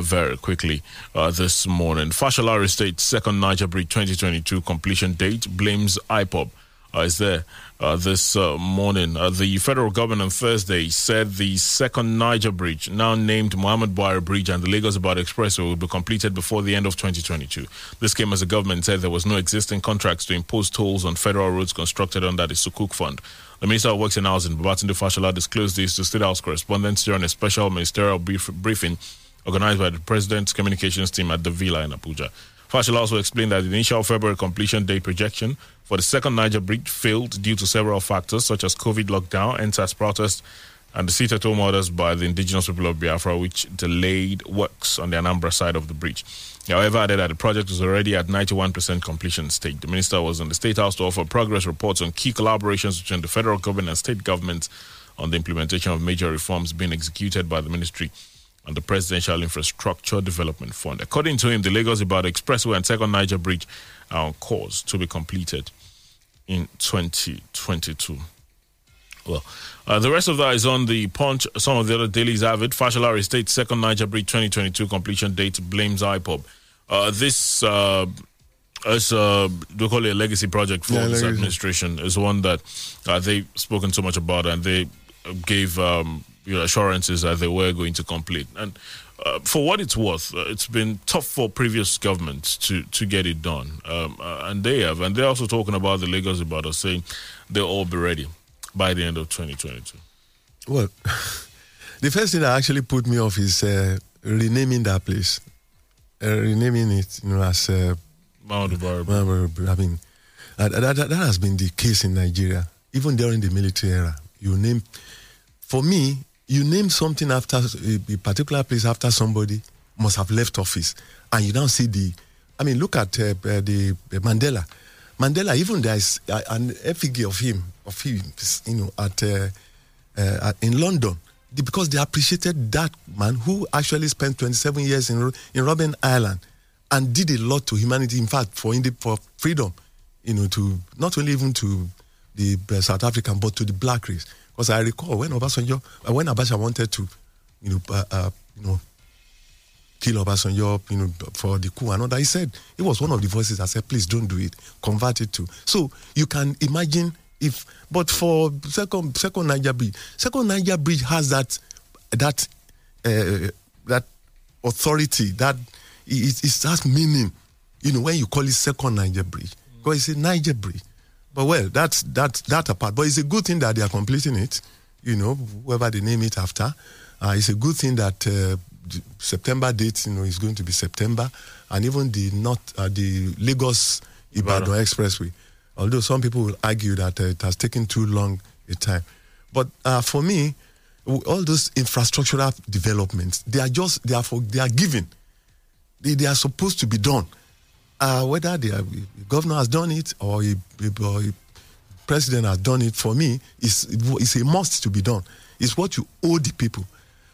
Speaker 6: very quickly this morning. Fashalari State second Niger Bridge 2022 completion date blames IPOB uh, is there uh, this uh, morning. Uh, the federal government on Thursday said the second Niger Bridge, now named Muhammadu Buhari Bridge, and the Lagos Ibadan Expressway will be completed before the end of 2022. This came as the government said there was no existing contracts to impose tolls on federal roads constructed under the Sukuk Fund. The Minister of Works and Housing, Babatunde Fashola, disclosed this to State House correspondents during a special ministerial brief- briefing organized by the President's communications team at the Villa in Abuja. Fashola also explained that the initial February completion date projection for the second Niger Bridge failed due to several factors such as COVID lockdown, EndSARS protest, and the sit-at-home orders by the indigenous people of Biafra, which delayed works on the Anambra side of the bridge. However, added that the project was already at 91% completion state. The minister was in the State House to offer progress reports on key collaborations between the federal government and state governments on the implementation of major reforms being executed by the ministry and the Presidential Infrastructure Development Fund. According to him, the Lagos Ibadan Expressway and Second Niger Bridge are on course to be completed in 2022. Well, uh, the rest of that is on the punch. Some of the other dailies have it. Fashalari State Second Niger Bridge 2022 completion date blames IPOB. Uh, this uh, is uh, they call it a legacy project for
Speaker 7: Yeah,
Speaker 6: this
Speaker 7: legacy.
Speaker 6: administration. Is one that uh, they've spoken so much about, and they gave um, you know, assurances that they were going to complete. And uh, for what it's worth, uh, it's been tough for previous governments to to get it done, um, uh, and they have. And they're also talking about the Lagos us saying they'll all be ready by the end of 2022.
Speaker 7: Well, *laughs* the first thing that actually put me off is uh, renaming that place, uh, renaming it, you know, as uh,
Speaker 6: Mount Buhari.
Speaker 7: I mean, that, that, that has been the case in Nigeria, even during the military era. You name, for me, you name something after a, particular place after somebody must have left office, and you now see the, I mean, look at uh, uh, the uh, Mandela. Mandela, even there is uh, an effigy of him, of him, you know, at, uh, uh, in London, because they appreciated that man who actually spent 27 years in in Robben Island and did a lot to humanity. In fact, for inde- for freedom, you know, to not only even to the South African but to the black race. Because I recall when Obasanjo, uh, when Abacha wanted to, you know, uh, uh, you know, kill Obasanjo, you know, for the coup and all that. He said it was one of the voices that said, "Please don't do it. Convert it to." So you can imagine if, but for second second Niger Bridge, second Niger Bridge has that that uh, that authority that it, it has meaning. You know when you call it second Niger Bridge because it's a Niger Bridge. But well, that's that's that apart. But it's a good thing that they are completing it. You know, whoever they name it after, uh, it's a good thing that uh, the September date, you know, is going to be September, and even the not uh, the Lagos Ibadan Expressway. Although some people will argue that uh, it has taken too long a time, but uh, for me, all those infrastructural developments, they are just they are for they are given. They, they are supposed to be done. Uh, whether the governor has done it or a president has done it, for me, is it's a must to be done. It's what you owe the people.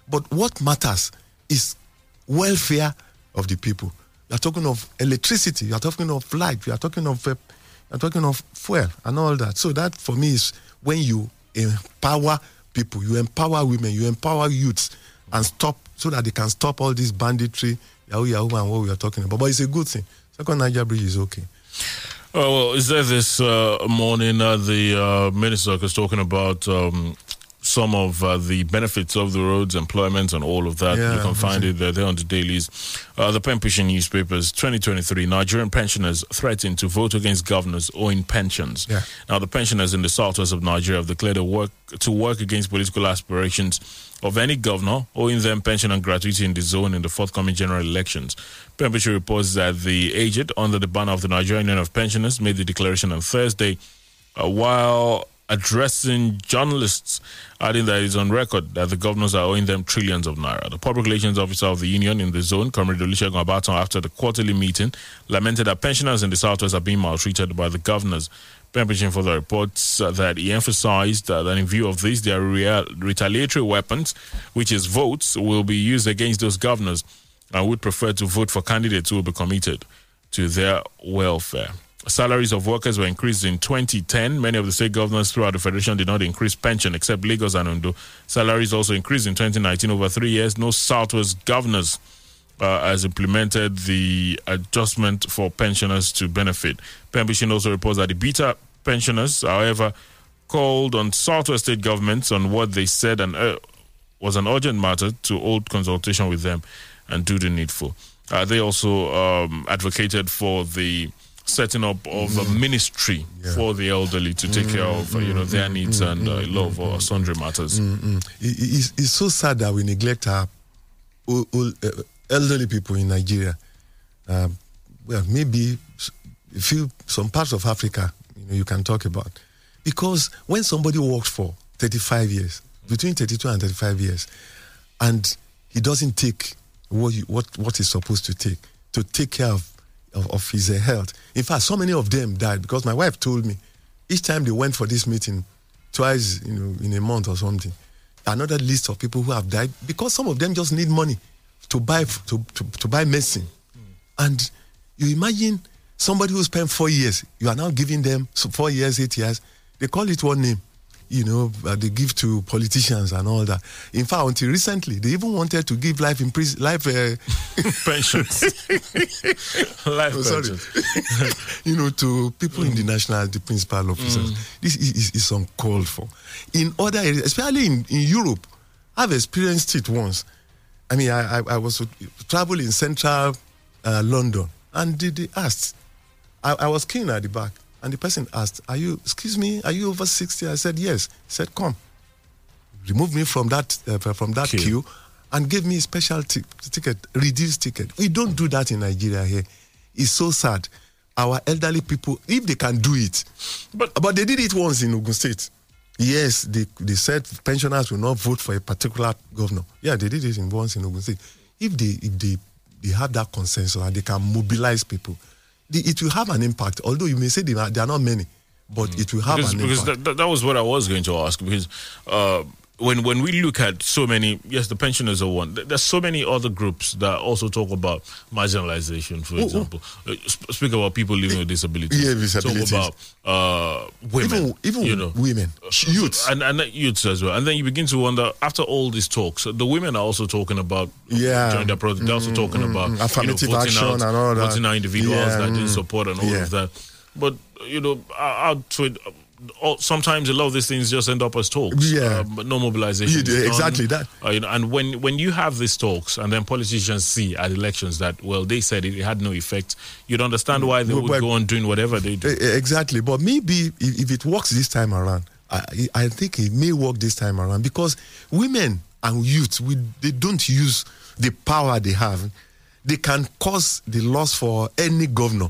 Speaker 7: But what matters is welfare of the people. You are talking of electricity. You are talking of light. You are talking of uh, you are talking of fuel and all that. So that for me is when you empower people, you empower women, you empower youths, and stop so that they can stop all this banditry, yahoo yahoo, and what we are talking about. But it's a good thing. Second Bridge is okay.
Speaker 6: Oh, well, is there this uh, morning uh, the uh, minister was talking about um, some of uh, the benefits of the roads, employment, and all of that.
Speaker 7: Yeah,
Speaker 6: you can find it there, there on the dailies. Uh, the pen pushing newspapers 2023 Nigerian pensioners threaten to vote against governors owing pensions.
Speaker 7: Yeah.
Speaker 6: Now, the pensioners in the southwest of Nigeria have declared a work to work against political aspirations of any governor owing them pension and gratuity in the zone in the forthcoming general elections. Pembrokeshire reports that the aged, under the banner of the Nigerian Union of Pensioners, made the declaration on Thursday uh, while addressing journalists, adding that it's on record that the governors are owing them trillions of naira. The public relations officer of the union in the zone, Comrade Olusegun Abaton, after the quarterly meeting, lamented that pensioners in the southwest are being maltreated by the governors. Pemberton for the reports uh, that he emphasized uh, that in view of this, their rea- retaliatory weapons, which is votes, will be used against those governors and would prefer to vote for candidates who will be committed to their welfare. Salaries of workers were increased in 2010. Many of the state governors throughout the federation did not increase pension except Lagos and Ondo. Salaries also increased in 2019 over three years. No Southwest governors uh, has implemented the adjustment for pensioners to benefit. Pembrokeshire also reports that the beta pensioners, however, called on Southwest state governments on what they said and uh, was an urgent matter to hold consultation with them and do the needful. Uh, they also um, advocated for the setting up of a ministry for the elderly to take care of uh, you know their needs and uh, of uh, sundry matters.
Speaker 7: Mm, It- it's, it's so sad that we neglect our old, old, uh, elderly people in Nigeria. Um, well, maybe a few some parts of Africa, you know, you can talk about, because when somebody works for 35 years, between 32 and 35 years, and he doesn't take what you, what what he's supposed to take to take care of of, of his uh, health. In fact, so many of them died because my wife told me each time they went for this meeting, twice you know in a month or something, another list of people who have died because some of them just need money to buy to, to, to buy medicine, and you imagine somebody who spent four years, you are now giving them so four years, eight years. They call it one name, you know, uh, they give to politicians and all that. In fact, until recently, they even wanted to give life in prison, life uh, *laughs*
Speaker 6: pensions, *laughs* life
Speaker 7: Oh, sorry.
Speaker 6: pensions. *laughs*
Speaker 7: you know, to people in the national, the principal officers. This is, is, is uncalled for. In other areas, especially in, in Europe, I've experienced it once. I mean, I, I, I was traveling in central uh, London, and they, they asked, I, I was keen at the back, and the person asked, "Are you? Excuse me, are you over 60? I said, "Yes." He said, "Come." Remove me from that uh, from that
Speaker 6: Queue.
Speaker 7: queue, and give me a special ti- ticket, reduced ticket. We don't do that in Nigeria here. It's so sad. Our elderly people, if they can do it,
Speaker 6: But-
Speaker 7: but they did it once in Ogun State. Yes, they, they said pensioners will not vote for a particular governor. Yeah, they did it in once in Ogun State. If they if they they have that consensus and they can mobilize people, the, it will have an impact. Although you may say they are, they are not many, but it will have
Speaker 6: because,
Speaker 7: an
Speaker 6: because
Speaker 7: impact.
Speaker 6: that, that, that was what I was going to ask. Because uh, when when we look at so many, yes, the pensioners are one. There's so many other groups that also talk about marginalization. For example, uh, speak about people living with disabilities.
Speaker 7: Yeah, disabilities.
Speaker 6: Talk about uh, women.
Speaker 7: even even
Speaker 6: you know.
Speaker 7: women, youths.
Speaker 6: And, and youths as well. And then you begin to wonder, after all these talks, the women are also talking about
Speaker 7: Yeah.
Speaker 6: their protest. They're also talking about you know,
Speaker 7: Affirmative
Speaker 6: voting
Speaker 7: action
Speaker 6: out,
Speaker 7: and all that.
Speaker 6: voting out individuals
Speaker 7: Yeah,
Speaker 6: that didn't
Speaker 7: mm.
Speaker 6: support and all
Speaker 7: Yeah.
Speaker 6: of that. But you know, out to it, all, sometimes a lot of these things just end up as talks.
Speaker 7: Yeah.
Speaker 6: uh, but no mobilization. Is done.
Speaker 7: exactly that.
Speaker 6: Uh, you know, and when when you have these talks, and then politicians see at elections that well, they said it, it had no effect. You'd understand why they
Speaker 7: Well,
Speaker 6: would
Speaker 7: well,
Speaker 6: go on doing whatever they do.
Speaker 7: Eh, eh, Exactly, but maybe if, if it works this time around, I, I think it may work this time around because women and youth, we, they don't use the power they have. They can cause the loss for any governor.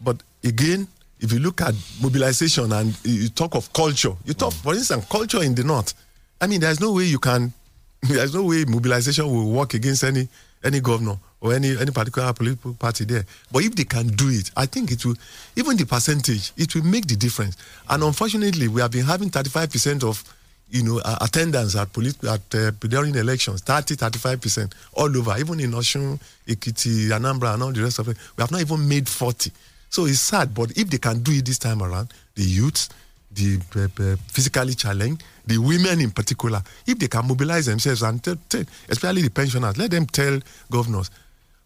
Speaker 7: But again, if you look at mobilization and you talk of culture, you talk, for instance, culture in the north. I mean, there's no way you can, *laughs* there's no way mobilization will work against any any governor or any any particular political party there. But if they can do it, I think it will, even the percentage, it will make the difference. And unfortunately, we have been having 35% of, you know, uh, attendance at polit- at uh, during elections, 30, 35% all over, even in Osun, Ekiti, Anambra, and all the rest of it. We have not even made 40. So it's sad, but if they can do it this time around, the youths, the uh, uh, physically challenged, the women in particular, if they can mobilize themselves and tell, tell, especially the pensioners, let them tell governors.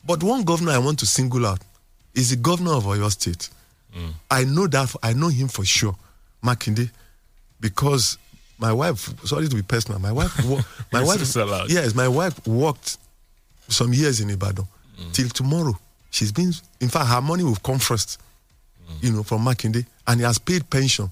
Speaker 7: But one governor I want to single out is the governor of Oyo State. I know that I know him for sure, Makinde, because my wife. Sorry to be personal. My wife. wo- *laughs* my wife. Yes, my wife worked some years in Ibadan till tomorrow. She's been. In fact, her money will come first. Mm. You know, from Makinde, and he has paid pension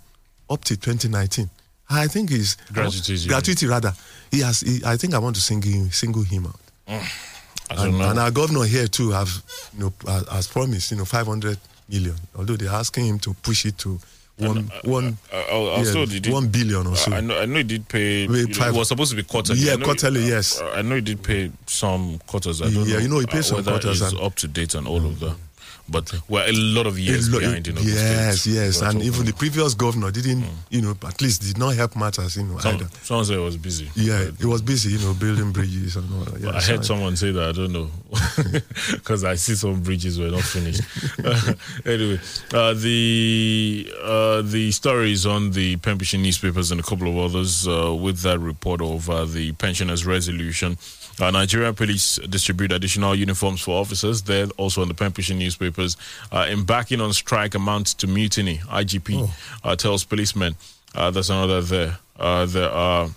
Speaker 7: up to 2019. I think he's
Speaker 6: Gratuity,
Speaker 7: gratuity rather. He has. He, I think I want to single him, single him out. Mm.
Speaker 6: I don't
Speaker 7: And,
Speaker 6: know.
Speaker 7: and our governor here too have, you know, has, has promised, you know, 500 million. Although they're asking him to push it to one, uh, uh, one,
Speaker 6: I, I, I
Speaker 7: yeah,
Speaker 6: did-
Speaker 7: one billion or so.
Speaker 6: I know, I know he did pay.
Speaker 7: Wait, five-
Speaker 6: it was supposed to be quarterly.
Speaker 7: Yeah, quarterly,
Speaker 6: he-
Speaker 7: yes.
Speaker 6: I know he did pay some quarters. I don't
Speaker 7: Yeah,
Speaker 6: know.
Speaker 7: you know, he pays
Speaker 6: uh,
Speaker 7: some quarters and-
Speaker 6: up to date and all of that. Mm-hmm. But we're a lot of years
Speaker 7: lo-
Speaker 6: behind. In Ogun
Speaker 7: yes, yes, and even the previous governor didn't, you know, at least did not help matters, you know,
Speaker 6: Some,
Speaker 7: either.
Speaker 6: someone said it was busy.
Speaker 7: Yeah, he was busy, you know, building bridges and all. Yeah,
Speaker 6: I heard someone say that I don't know *laughs* because I see some bridges were not finished. *laughs* anyway, uh, the uh, the stories on the Pembrokeshire newspapers and a couple of others uh, with that report of uh, the pensioners' resolution. Uh, Nigerian police distribute additional uniforms for officers. There, also on the Pembrokeshire newspapers, uh, embarking on strike amounts to mutiny. IGP uh, tells policemen. Uh, there's another there. Uh, there are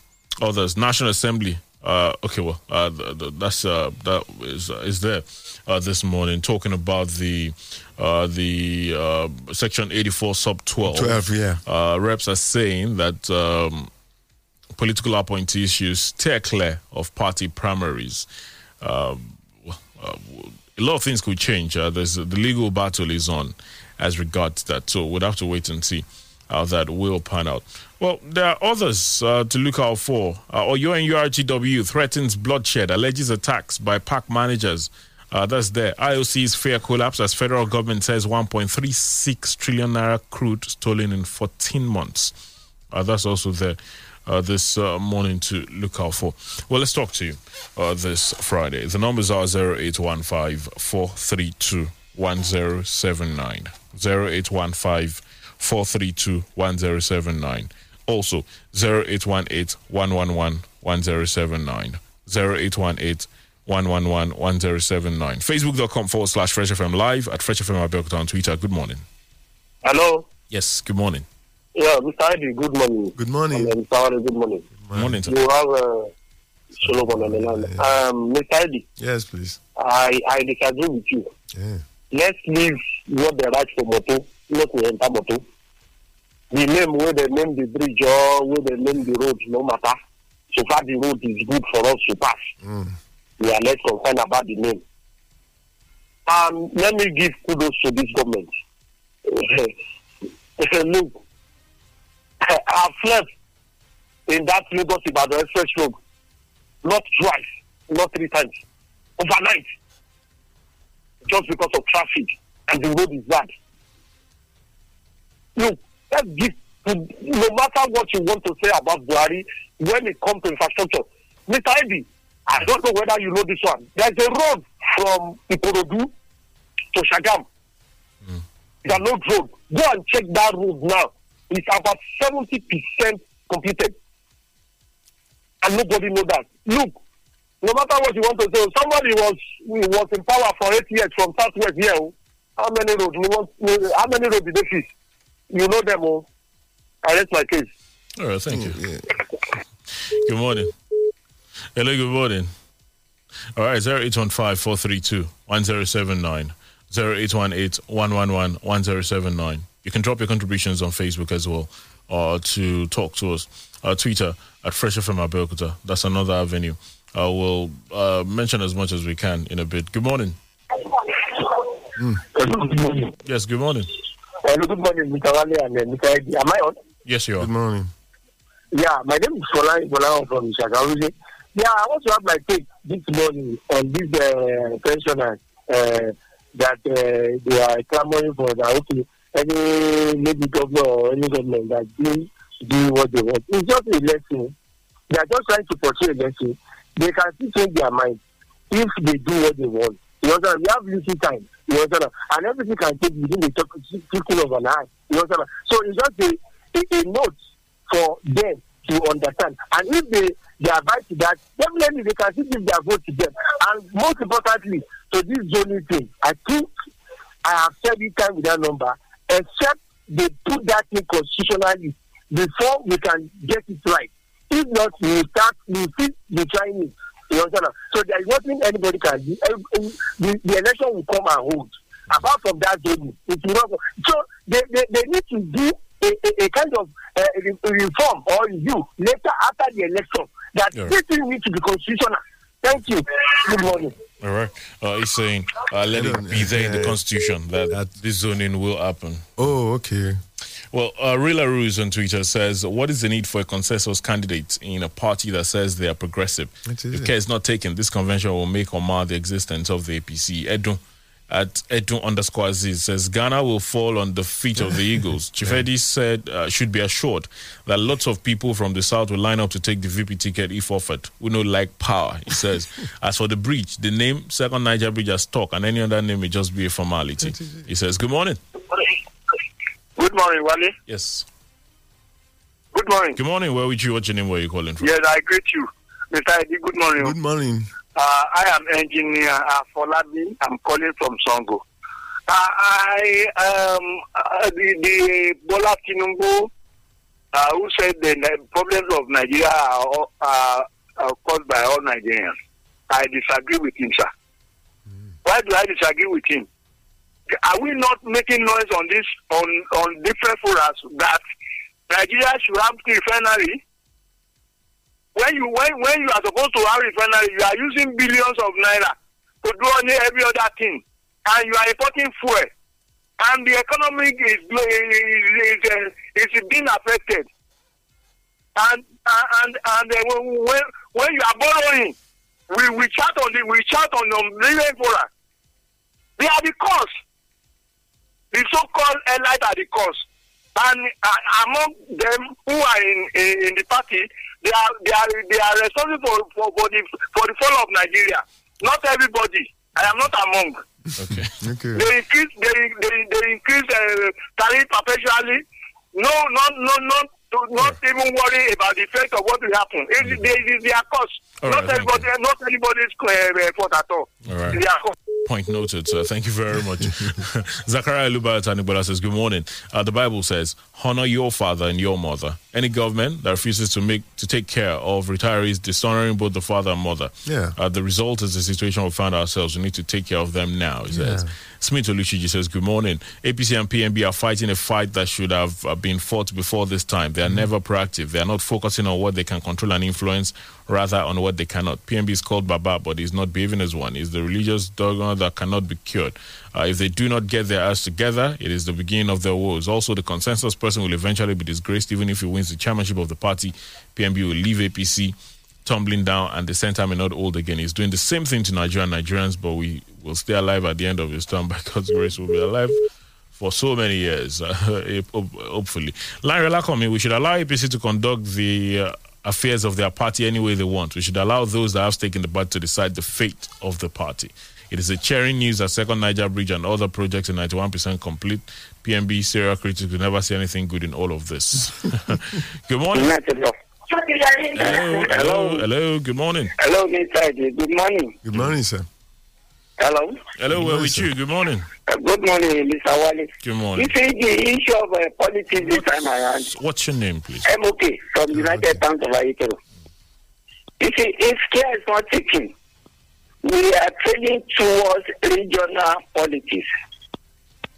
Speaker 6: others. National Assembly. Uh, okay, well, uh, th- th- that's uh, that is uh, is there uh, this morning talking about the uh, the uh, section 84 sub 12.
Speaker 7: 12, yeah.
Speaker 6: Uh, reps are saying that um, political appointees should steer clear of party primaries. Um, uh, a lot of things could change. Uh, there's the legal battle is on as regards that, so we'd have to wait and see how that will pan out. Well, there are others uh, to look out for. Uh, Oyo NURTW threatens bloodshed, alleges attacks by park managers. Uh, that's there. IOC's fear collapse as federal government says 1.36 trillion naira crude stolen in 14 months. Uh, that's also there uh, this uh, morning to look out for. Well, let's talk to you uh, this Friday. The numbers are 0815 432 1079. 0815 432 1079. Also, 0818 111 1079. 0818 111 1079. Facebook.com forward slash Fresh FM Live at Fresh FM Abeokuta on Twitter. Good morning.
Speaker 12: Hello.
Speaker 6: Yes, good morning.
Speaker 12: Yeah, Mr. Ivy, good morning.
Speaker 7: Good morning.
Speaker 12: And, uh, Mr. Wale, good morning.
Speaker 6: Good morning, sir.
Speaker 12: You have uh, Solomon on the line. Um, Mr. Ivy,
Speaker 7: Yes, please.
Speaker 12: I, I disagree with you.
Speaker 7: Yeah.
Speaker 12: Let's leave what they write for Moto, not to enter Moto. The name where they name the bridge or where they name the road, no matter. So far, the road is good for us to pass.
Speaker 7: Mm.
Speaker 12: We are less concerned about the name. Um, let me give kudos to this government. *laughs* Look, I've slept in that Lagos Ibadan express road not twice, not three times, overnight, just because of traffic and the road is bad. Look, let's give, no matter what you want to say about Buhari, when it comes to infrastructure, Mr. Eddie, I don't know whether you know this one. There's a road from Ikorodu to Sagamu. It's an old road. Go and check that road now. It's about 70% completed. And nobody know that. Look, no matter what you want to say, oh, somebody was was in power for eight years from southwest here. oh. How many roads? We want, how many roads did they fix? You know them all. I rest my case.
Speaker 6: All right, thank oh, you. *laughs* Good morning. Hello, good morning. All right, 0815 432 1079. 0818 111 1079. You can drop your contributions on Facebook as well or to talk to us. Uh, Twitter at Fresh FM Abeokuta. That's another avenue. Uh, we'll uh, mention as much as we can in a bit. Good morning.
Speaker 12: Good morning.
Speaker 6: Yes, good morning.
Speaker 12: Hello, good morning, Mr. Wale and uh, Mr. Eddie. Am I on?
Speaker 6: Yes, you are.
Speaker 7: Good morning.
Speaker 12: Yeah, my name is Fola Ibola from Shagaruze. Yeah, I want to have my take this morning on this uh, pensioners uh, that uh, they are clamoring for that okay, any maybe governor or any government that do do what they want. It's just a lesson. They are just trying to portray a lesson. They can still change their mind if they do what they want. You understand? We have little time. You understand? And everything can take within the trickle of an eye. You? So it's just a, a, note for them to understand. And if they, they abide to that, definitely they can still give their vote to them. And most importantly, to this zoning thing, I think I have said it time with that number, except they put that in constitutionally before we can get it right. If not, we start, we be trying it. You understand? So there is nothing anybody can do. The, the election will come and hold. Apart from that it will not. go. So they, they, they need to do a, a, a kind of uh, reform or review later after the election that
Speaker 6: Yeah.
Speaker 12: this thing needs to be constitutional. Thank you. Good morning.
Speaker 6: All right. Uh, he's saying, uh, let it be there in the Constitution that this zoning will happen.
Speaker 7: Oh, okay.
Speaker 6: Well, uh, Rila Ruse on Twitter says, What is the need for a consensus candidate in a party that says they are progressive? If care is not taken, this convention will make or mar the existence of the APC. Edu at Edu underscore Aziz says Ghana will fall on the feet of the *laughs* Eagles. Chifedi said uh, should be assured that lots of people from the south will line up to take the VP ticket if offered. We know like power. He says, *laughs* as for the bridge, the name Second Niger Bridge has talk, and any other name may just be a formality. He says, "Good morning."
Speaker 13: Good morning, Wale.
Speaker 6: Yes.
Speaker 13: Good morning.
Speaker 6: Good morning. Where would you? What's your name? Where are you calling from?
Speaker 13: Yes, I greet you. Mr. Eddie, good morning.
Speaker 7: Good morning.
Speaker 13: Uh, I am engineer uh, Folabi. I'm calling from Songo. Uh, I um uh, the, the Bola Tinubu uh, who said the problems of Nigeria are, caused by all Nigerians. I disagree with him, sir. Why do I disagree with him? Are we not making noise on this on on different forums that Nigeria should have refinery? When you when when you are supposed to have refinery, you are using billions of naira to do only every other thing, and you are importing fuel, and the economy is is is, uh, is being affected. And and and uh, when when you are borrowing, we we chat on the we chat on the million forum. They are the cause. The so-called elite are the cause, and uh, among them who are in, in in the party, they are they are they are responsible for for, for the for the fall of Nigeria. Not everybody. I am not among.
Speaker 6: Okay. *laughs*
Speaker 7: Okay.
Speaker 13: They increase they they, they increase uh, tariff perpetually. No, not no not to not even worry about the effect of what will happen. It, they, it is their cause.
Speaker 6: All
Speaker 13: not
Speaker 6: right, thank
Speaker 13: everybody, not anybody's uh, fault at all.
Speaker 6: All right.
Speaker 13: It is their cause.
Speaker 6: Point noted, sir. Thank you very much. *laughs* Zachariah Lubaya Tanibola says, Good morning. Uh, the Bible says, Honor your father and your mother. Any government that refuses to make to take care of retirees, dishonoring both the father and mother.
Speaker 7: Yeah.
Speaker 6: Uh, the result is the situation we found ourselves. We need to take care of them now. He says.
Speaker 7: Yeah.
Speaker 6: Smith Oluchiji says, Good morning. APC and PMB are fighting a fight that should have uh, been fought before this time. They are never proactive. They are not focusing on what they can control and influence, rather on what they cannot. PMB is called Baba, but he's not behaving as one. He's the religious dogma that cannot be cured. Uh, if they do not get their ass together, it is the beginning of their woes. Also, the consensus person will eventually be disgraced, even if he wins the chairmanship of the party. PMB will leave APC tumbling down and the center may not hold again. He's doing the same thing to Nigerian Nigerians, but we will stay alive at the end of his term by God's grace. We'll be alive for so many years, *laughs* hope- hopefully. Larry Lakomi, we should allow APC to conduct the uh, affairs of their party any way they want. We should allow those that have stake in the party to decide the fate of the party. It is a cheering news that Second Niger Bridge and other projects are 91% complete. PMB serial critics will never see anything good in all of this. good morning. Hello, hello, hello, good morning.
Speaker 13: Hello, Mr. Eddie. Good morning.
Speaker 7: Good morning, sir.
Speaker 13: Hello.
Speaker 6: Hello, where
Speaker 7: morning,
Speaker 6: with
Speaker 7: sir.
Speaker 6: you? Good morning.
Speaker 13: Uh, good morning, Mr. Wale.
Speaker 6: Good morning.
Speaker 13: You see the issue of uh, politics this time around.
Speaker 6: What's your name, please?
Speaker 13: MOK from United Towns of Ayetoro. You see, if care is not taken, we are trending towards regional politics.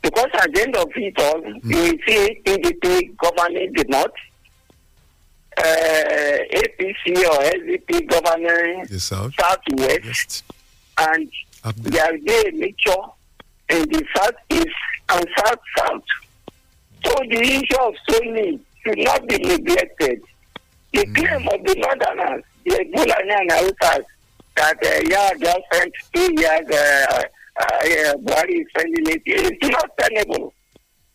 Speaker 13: Because at the end of it all, you will see PDP governing the north, uh, APC or SDP governing
Speaker 7: The South.
Speaker 13: southwest,
Speaker 7: West.
Speaker 13: and
Speaker 7: Up there.
Speaker 13: will be a mixture in the southeast and south south. So the issue of zoning should not be neglected. The claim of the northerners, the Fulani and Hausas, that uh, yeah, two years, uh, uh, uh, spending it, it's not tenable.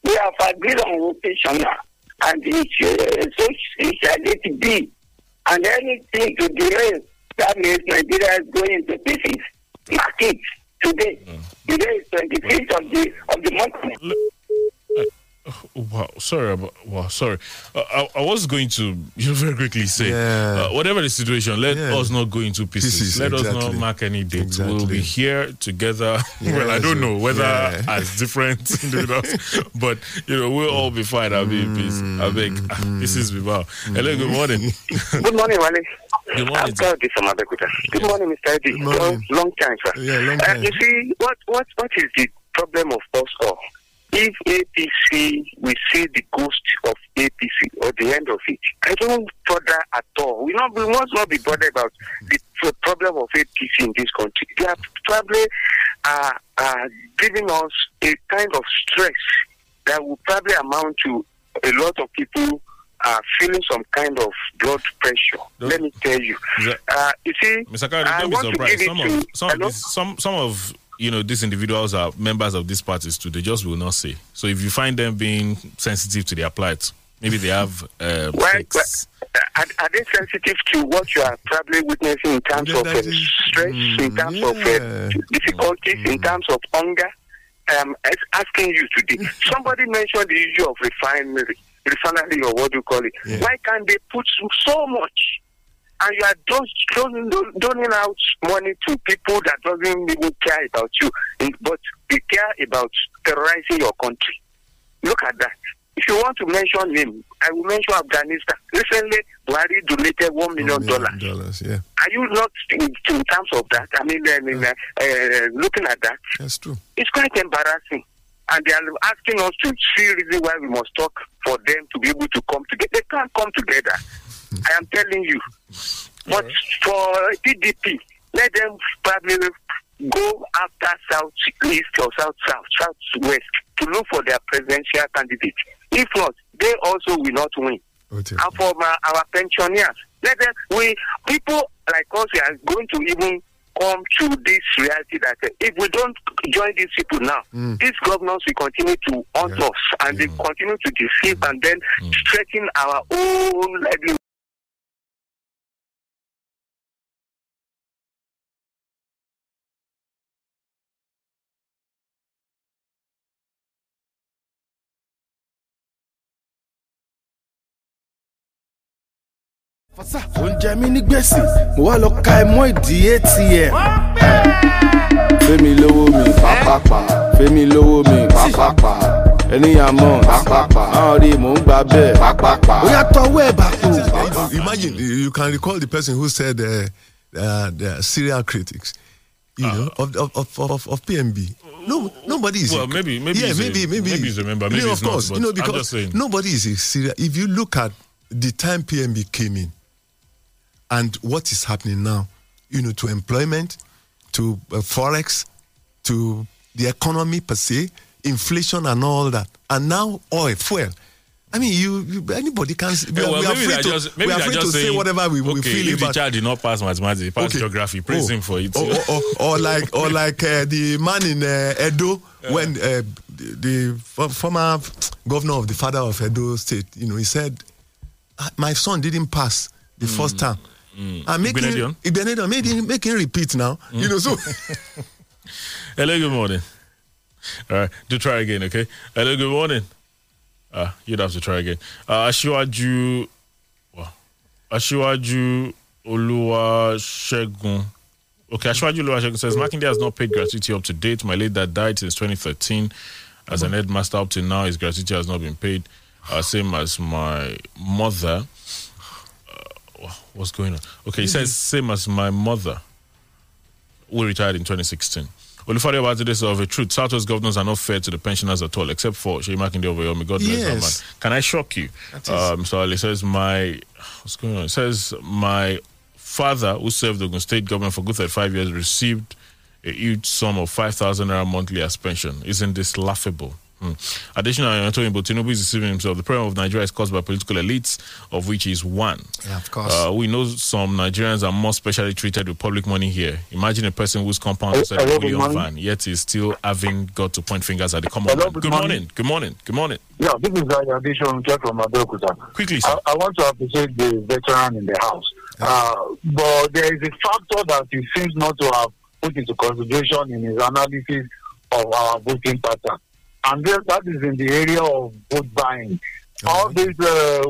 Speaker 13: We have agreed on rotation now, and it should, uh, so it be. And anything to delay, that means Nigeria is going into pieces. Mark it today. Today is 25th of the, of the month.
Speaker 6: Wow, sorry about. Wow, sorry. Uh, I, I was going to, *laughs* you know, very quickly say,
Speaker 7: Yeah.
Speaker 6: uh, whatever the situation, let
Speaker 7: Yeah.
Speaker 6: us not go into pieces.
Speaker 7: Pieces,
Speaker 6: let us not mark any dates. We'll be here together. *laughs* well, I don't know whether
Speaker 7: yeah.
Speaker 6: as different *laughs* individuals, but you know, we'll all be fine. I'll be in peace. I beg. This is Bibao. Hello, good morning.
Speaker 13: Good morning, Wale.
Speaker 6: Good morning,
Speaker 13: I'm proud this from Abeokuta. Good morning, Mr. Eddie.
Speaker 7: Good morning.
Speaker 13: Long, long time, sir.
Speaker 7: Yeah, long
Speaker 13: Uh,
Speaker 7: time.
Speaker 13: you see, what, what, what is the problem of us all? If APC, we see the ghost of APC or the end of it, I don't bother at all. We not, we must not be bothered about the, the problem of APC in this country. They are probably uh, uh, giving us a kind of stress that will probably amount to a lot of people uh, feeling some kind of blood pressure.
Speaker 6: Don't-
Speaker 13: Let me tell you. Uh, you see,
Speaker 6: Mr. Kari,
Speaker 13: I
Speaker 6: don't
Speaker 13: want
Speaker 6: be
Speaker 13: to
Speaker 6: surprised.
Speaker 13: give
Speaker 6: Some
Speaker 13: it
Speaker 6: of
Speaker 13: to
Speaker 6: some some some of you know these individuals are members of these parties too. They just will not say. So if you find them being sensitive to their plight, maybe they have uh,
Speaker 14: Why,
Speaker 6: fakes.
Speaker 14: are, are they sensitive to what you are probably witnessing in terms of uh, stress, in terms of uh, difficulties, in terms of hunger? Um, as- asking you today. *laughs* Somebody mentioned the issue of refinery, refinery or what do you call it? Why can't they put so- so much? And you are just doling out money to people that doesn't even care about you, but they care about terrorizing your country. Look at that. If you want to mention him, I will mention Afghanistan. Recently, Buhari donated one million dollars.
Speaker 7: Yeah.
Speaker 14: Are you not in, in terms of that? I mean, I mean, uh, uh, looking at that,
Speaker 7: That's true.
Speaker 14: it's quite embarrassing. And they are asking us to see reason why we must talk for them to be able to come together. They can't come together. I am telling you. But for PDP, let them probably go after South East or South South, South West to look for their presidential candidate. If not, they also will not win. And for my, our pensioners, let them we people like us we are going to even come to this reality that uh, if we don't join these people now, mm. these governors will continue to haunt us and they continue to deceive mm. and then mm. threaten our own livelihood.
Speaker 15: Ó ń jẹ mí ní gbèsè mo wá lọ ka ẹ mọ́ ìdí atm. fẹ́mi lówó mi pàápàá fẹ́mi lówó mi pàápàá ènìyàn mọ̀ pàápàá àwọn rí mò ń gbà bẹ́ẹ̀ pàápàá. ó yà tọwọ́ ẹ̀ bá kú.
Speaker 7: Imagine you can recall the person who said uh, uh, the serial critics, you know, of, of, of, of, of PMB. No, nobody is.
Speaker 6: Well, maybe- maybe
Speaker 7: yeah,
Speaker 6: he's a-
Speaker 7: maybe, maybe,
Speaker 6: maybe he's a member,
Speaker 7: You
Speaker 6: maybe
Speaker 7: know,
Speaker 6: he's
Speaker 7: of
Speaker 6: not,
Speaker 7: course,
Speaker 6: but
Speaker 7: you know,
Speaker 6: I'm
Speaker 7: because
Speaker 6: just saying.
Speaker 7: nobody is a serial. If you look at the time PMB came in, and what is happening now, you know, to employment, to uh, forex, to the economy per se, inflation and all that, and now oil, fuel. I mean, you, you anybody can. We,
Speaker 6: Yeah, well,
Speaker 7: we are free to,
Speaker 6: just,
Speaker 7: we are free to
Speaker 6: just
Speaker 7: say whatever we, we
Speaker 6: okay,
Speaker 7: feel
Speaker 6: if the child did not pass mathematics, he passed
Speaker 7: Okay.
Speaker 6: geography. Praise
Speaker 7: Oh.
Speaker 6: him for it.
Speaker 7: Or, or, or, or like, or *laughs* like uh, the man in uh, Edo when uh, the, the former governor of the father of Edo State, you know, he said, "Ah, "My son didn't pass the first term." And make him,
Speaker 6: Igbinedion?
Speaker 7: Igbinedion, make him, make him repeat now. You know, so *laughs*
Speaker 6: Hello, good morning. All right, do try again, okay? Hello, good morning. Uh, you'd have to try again. Uh, Asiwaju, well, Asiwaju Oluwasegun. Okay, Asiwaju Oluwasegun says Makinde has not paid gratuity up to date. My late dad died since 2013. As an headmaster up to now, his gratuity has not been paid. Uh, same as my mother. What's going on? Okay, he says same as my mother who retired in 2016. Olufade Abadide of a truth. Southwest governors are not fair to the pensioners at all, except for Seyi Makinde over here. May God bless that
Speaker 7: Yes.
Speaker 6: man. Can I shock you? Uh, Mr. Ali says my what's going on? It says my father, who served the Ogun State government for good 35 years, received a huge sum of 5,000 naira monthly as pension. Isn't this laughable? Hmm. Additionally, Antonio Tinubu is deceiving himself. The problem of Nigeria is caused by political elites, of which he is one.
Speaker 7: Yeah, of course.
Speaker 6: Uh, we know some Nigerians are more specially treated with public money here. Imagine a person whose compound is a million
Speaker 14: morning.
Speaker 6: van, yet is still having got to point fingers at the common
Speaker 14: Hello,
Speaker 6: man.
Speaker 14: good
Speaker 6: Good
Speaker 14: morning.
Speaker 6: morning. Good morning. Good morning.
Speaker 14: Yeah, this is Zaya Addition Check from Abeokuta.
Speaker 6: Quickly,
Speaker 14: I, I want to appreciate the veteran in the house. Uh, but there is a factor that he seems not to have put into consideration in his analysis of our voting pattern. And then that is in the area of vote buying. All these uh,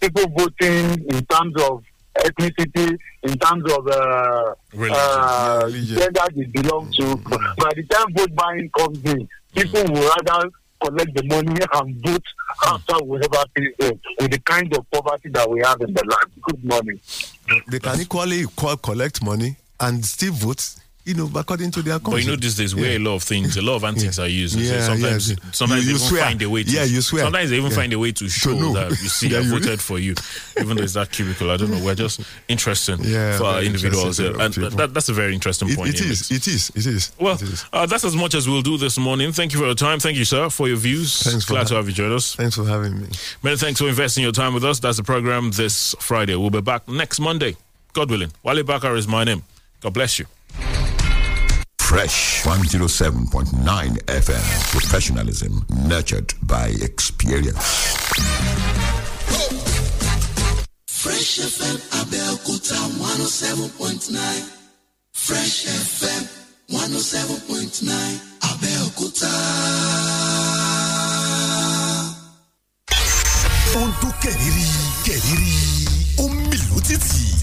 Speaker 14: people voting in terms of ethnicity, in terms of uh,
Speaker 6: Religion.
Speaker 14: uh,
Speaker 7: religion.
Speaker 14: gender they belong to. By the time vote buying comes in, people will rather collect the money and vote after whatever pays them with the kind of poverty that we have in the land. Good morning.
Speaker 7: they can equally collect money and still vote, you know, according to their
Speaker 6: But you know, these days, where a lot of things, a lot of antics
Speaker 7: Yeah.
Speaker 6: are used.
Speaker 7: Yeah,
Speaker 6: sometimes,
Speaker 7: yeah.
Speaker 6: sometimes
Speaker 7: You-
Speaker 6: they even find a way to.
Speaker 7: Yeah, you swear.
Speaker 6: Sometimes they even find a way to show
Speaker 7: know.
Speaker 6: that you see, *laughs* I voted for you, even though it's that cubicle. I don't know. We're just interesting for our individuals, and that, that's a very interesting
Speaker 7: It-
Speaker 6: point.
Speaker 7: It is. It is. It is.
Speaker 6: Well,
Speaker 7: it is.
Speaker 6: uh, that's as much as we'll do this morning. Thank you for your time. Thank you, sir, for your views.
Speaker 7: Thanks for
Speaker 6: Glad to have you join us.
Speaker 7: Thanks for having me.
Speaker 6: Many thanks for investing your time with us. That's the program this Friday. We'll be back next Monday, God willing. Wale Bakar is my name. God bless you.
Speaker 1: Fresh 107.9 FM. Professionalism nurtured by experience.
Speaker 9: Fresh FM Abeokuta 107.9. Fresh FM 107.9 Abeokuta.
Speaker 16: ó ń dún kẹ̀rìírí kẹ̀rìírí ó ń mì lótìtì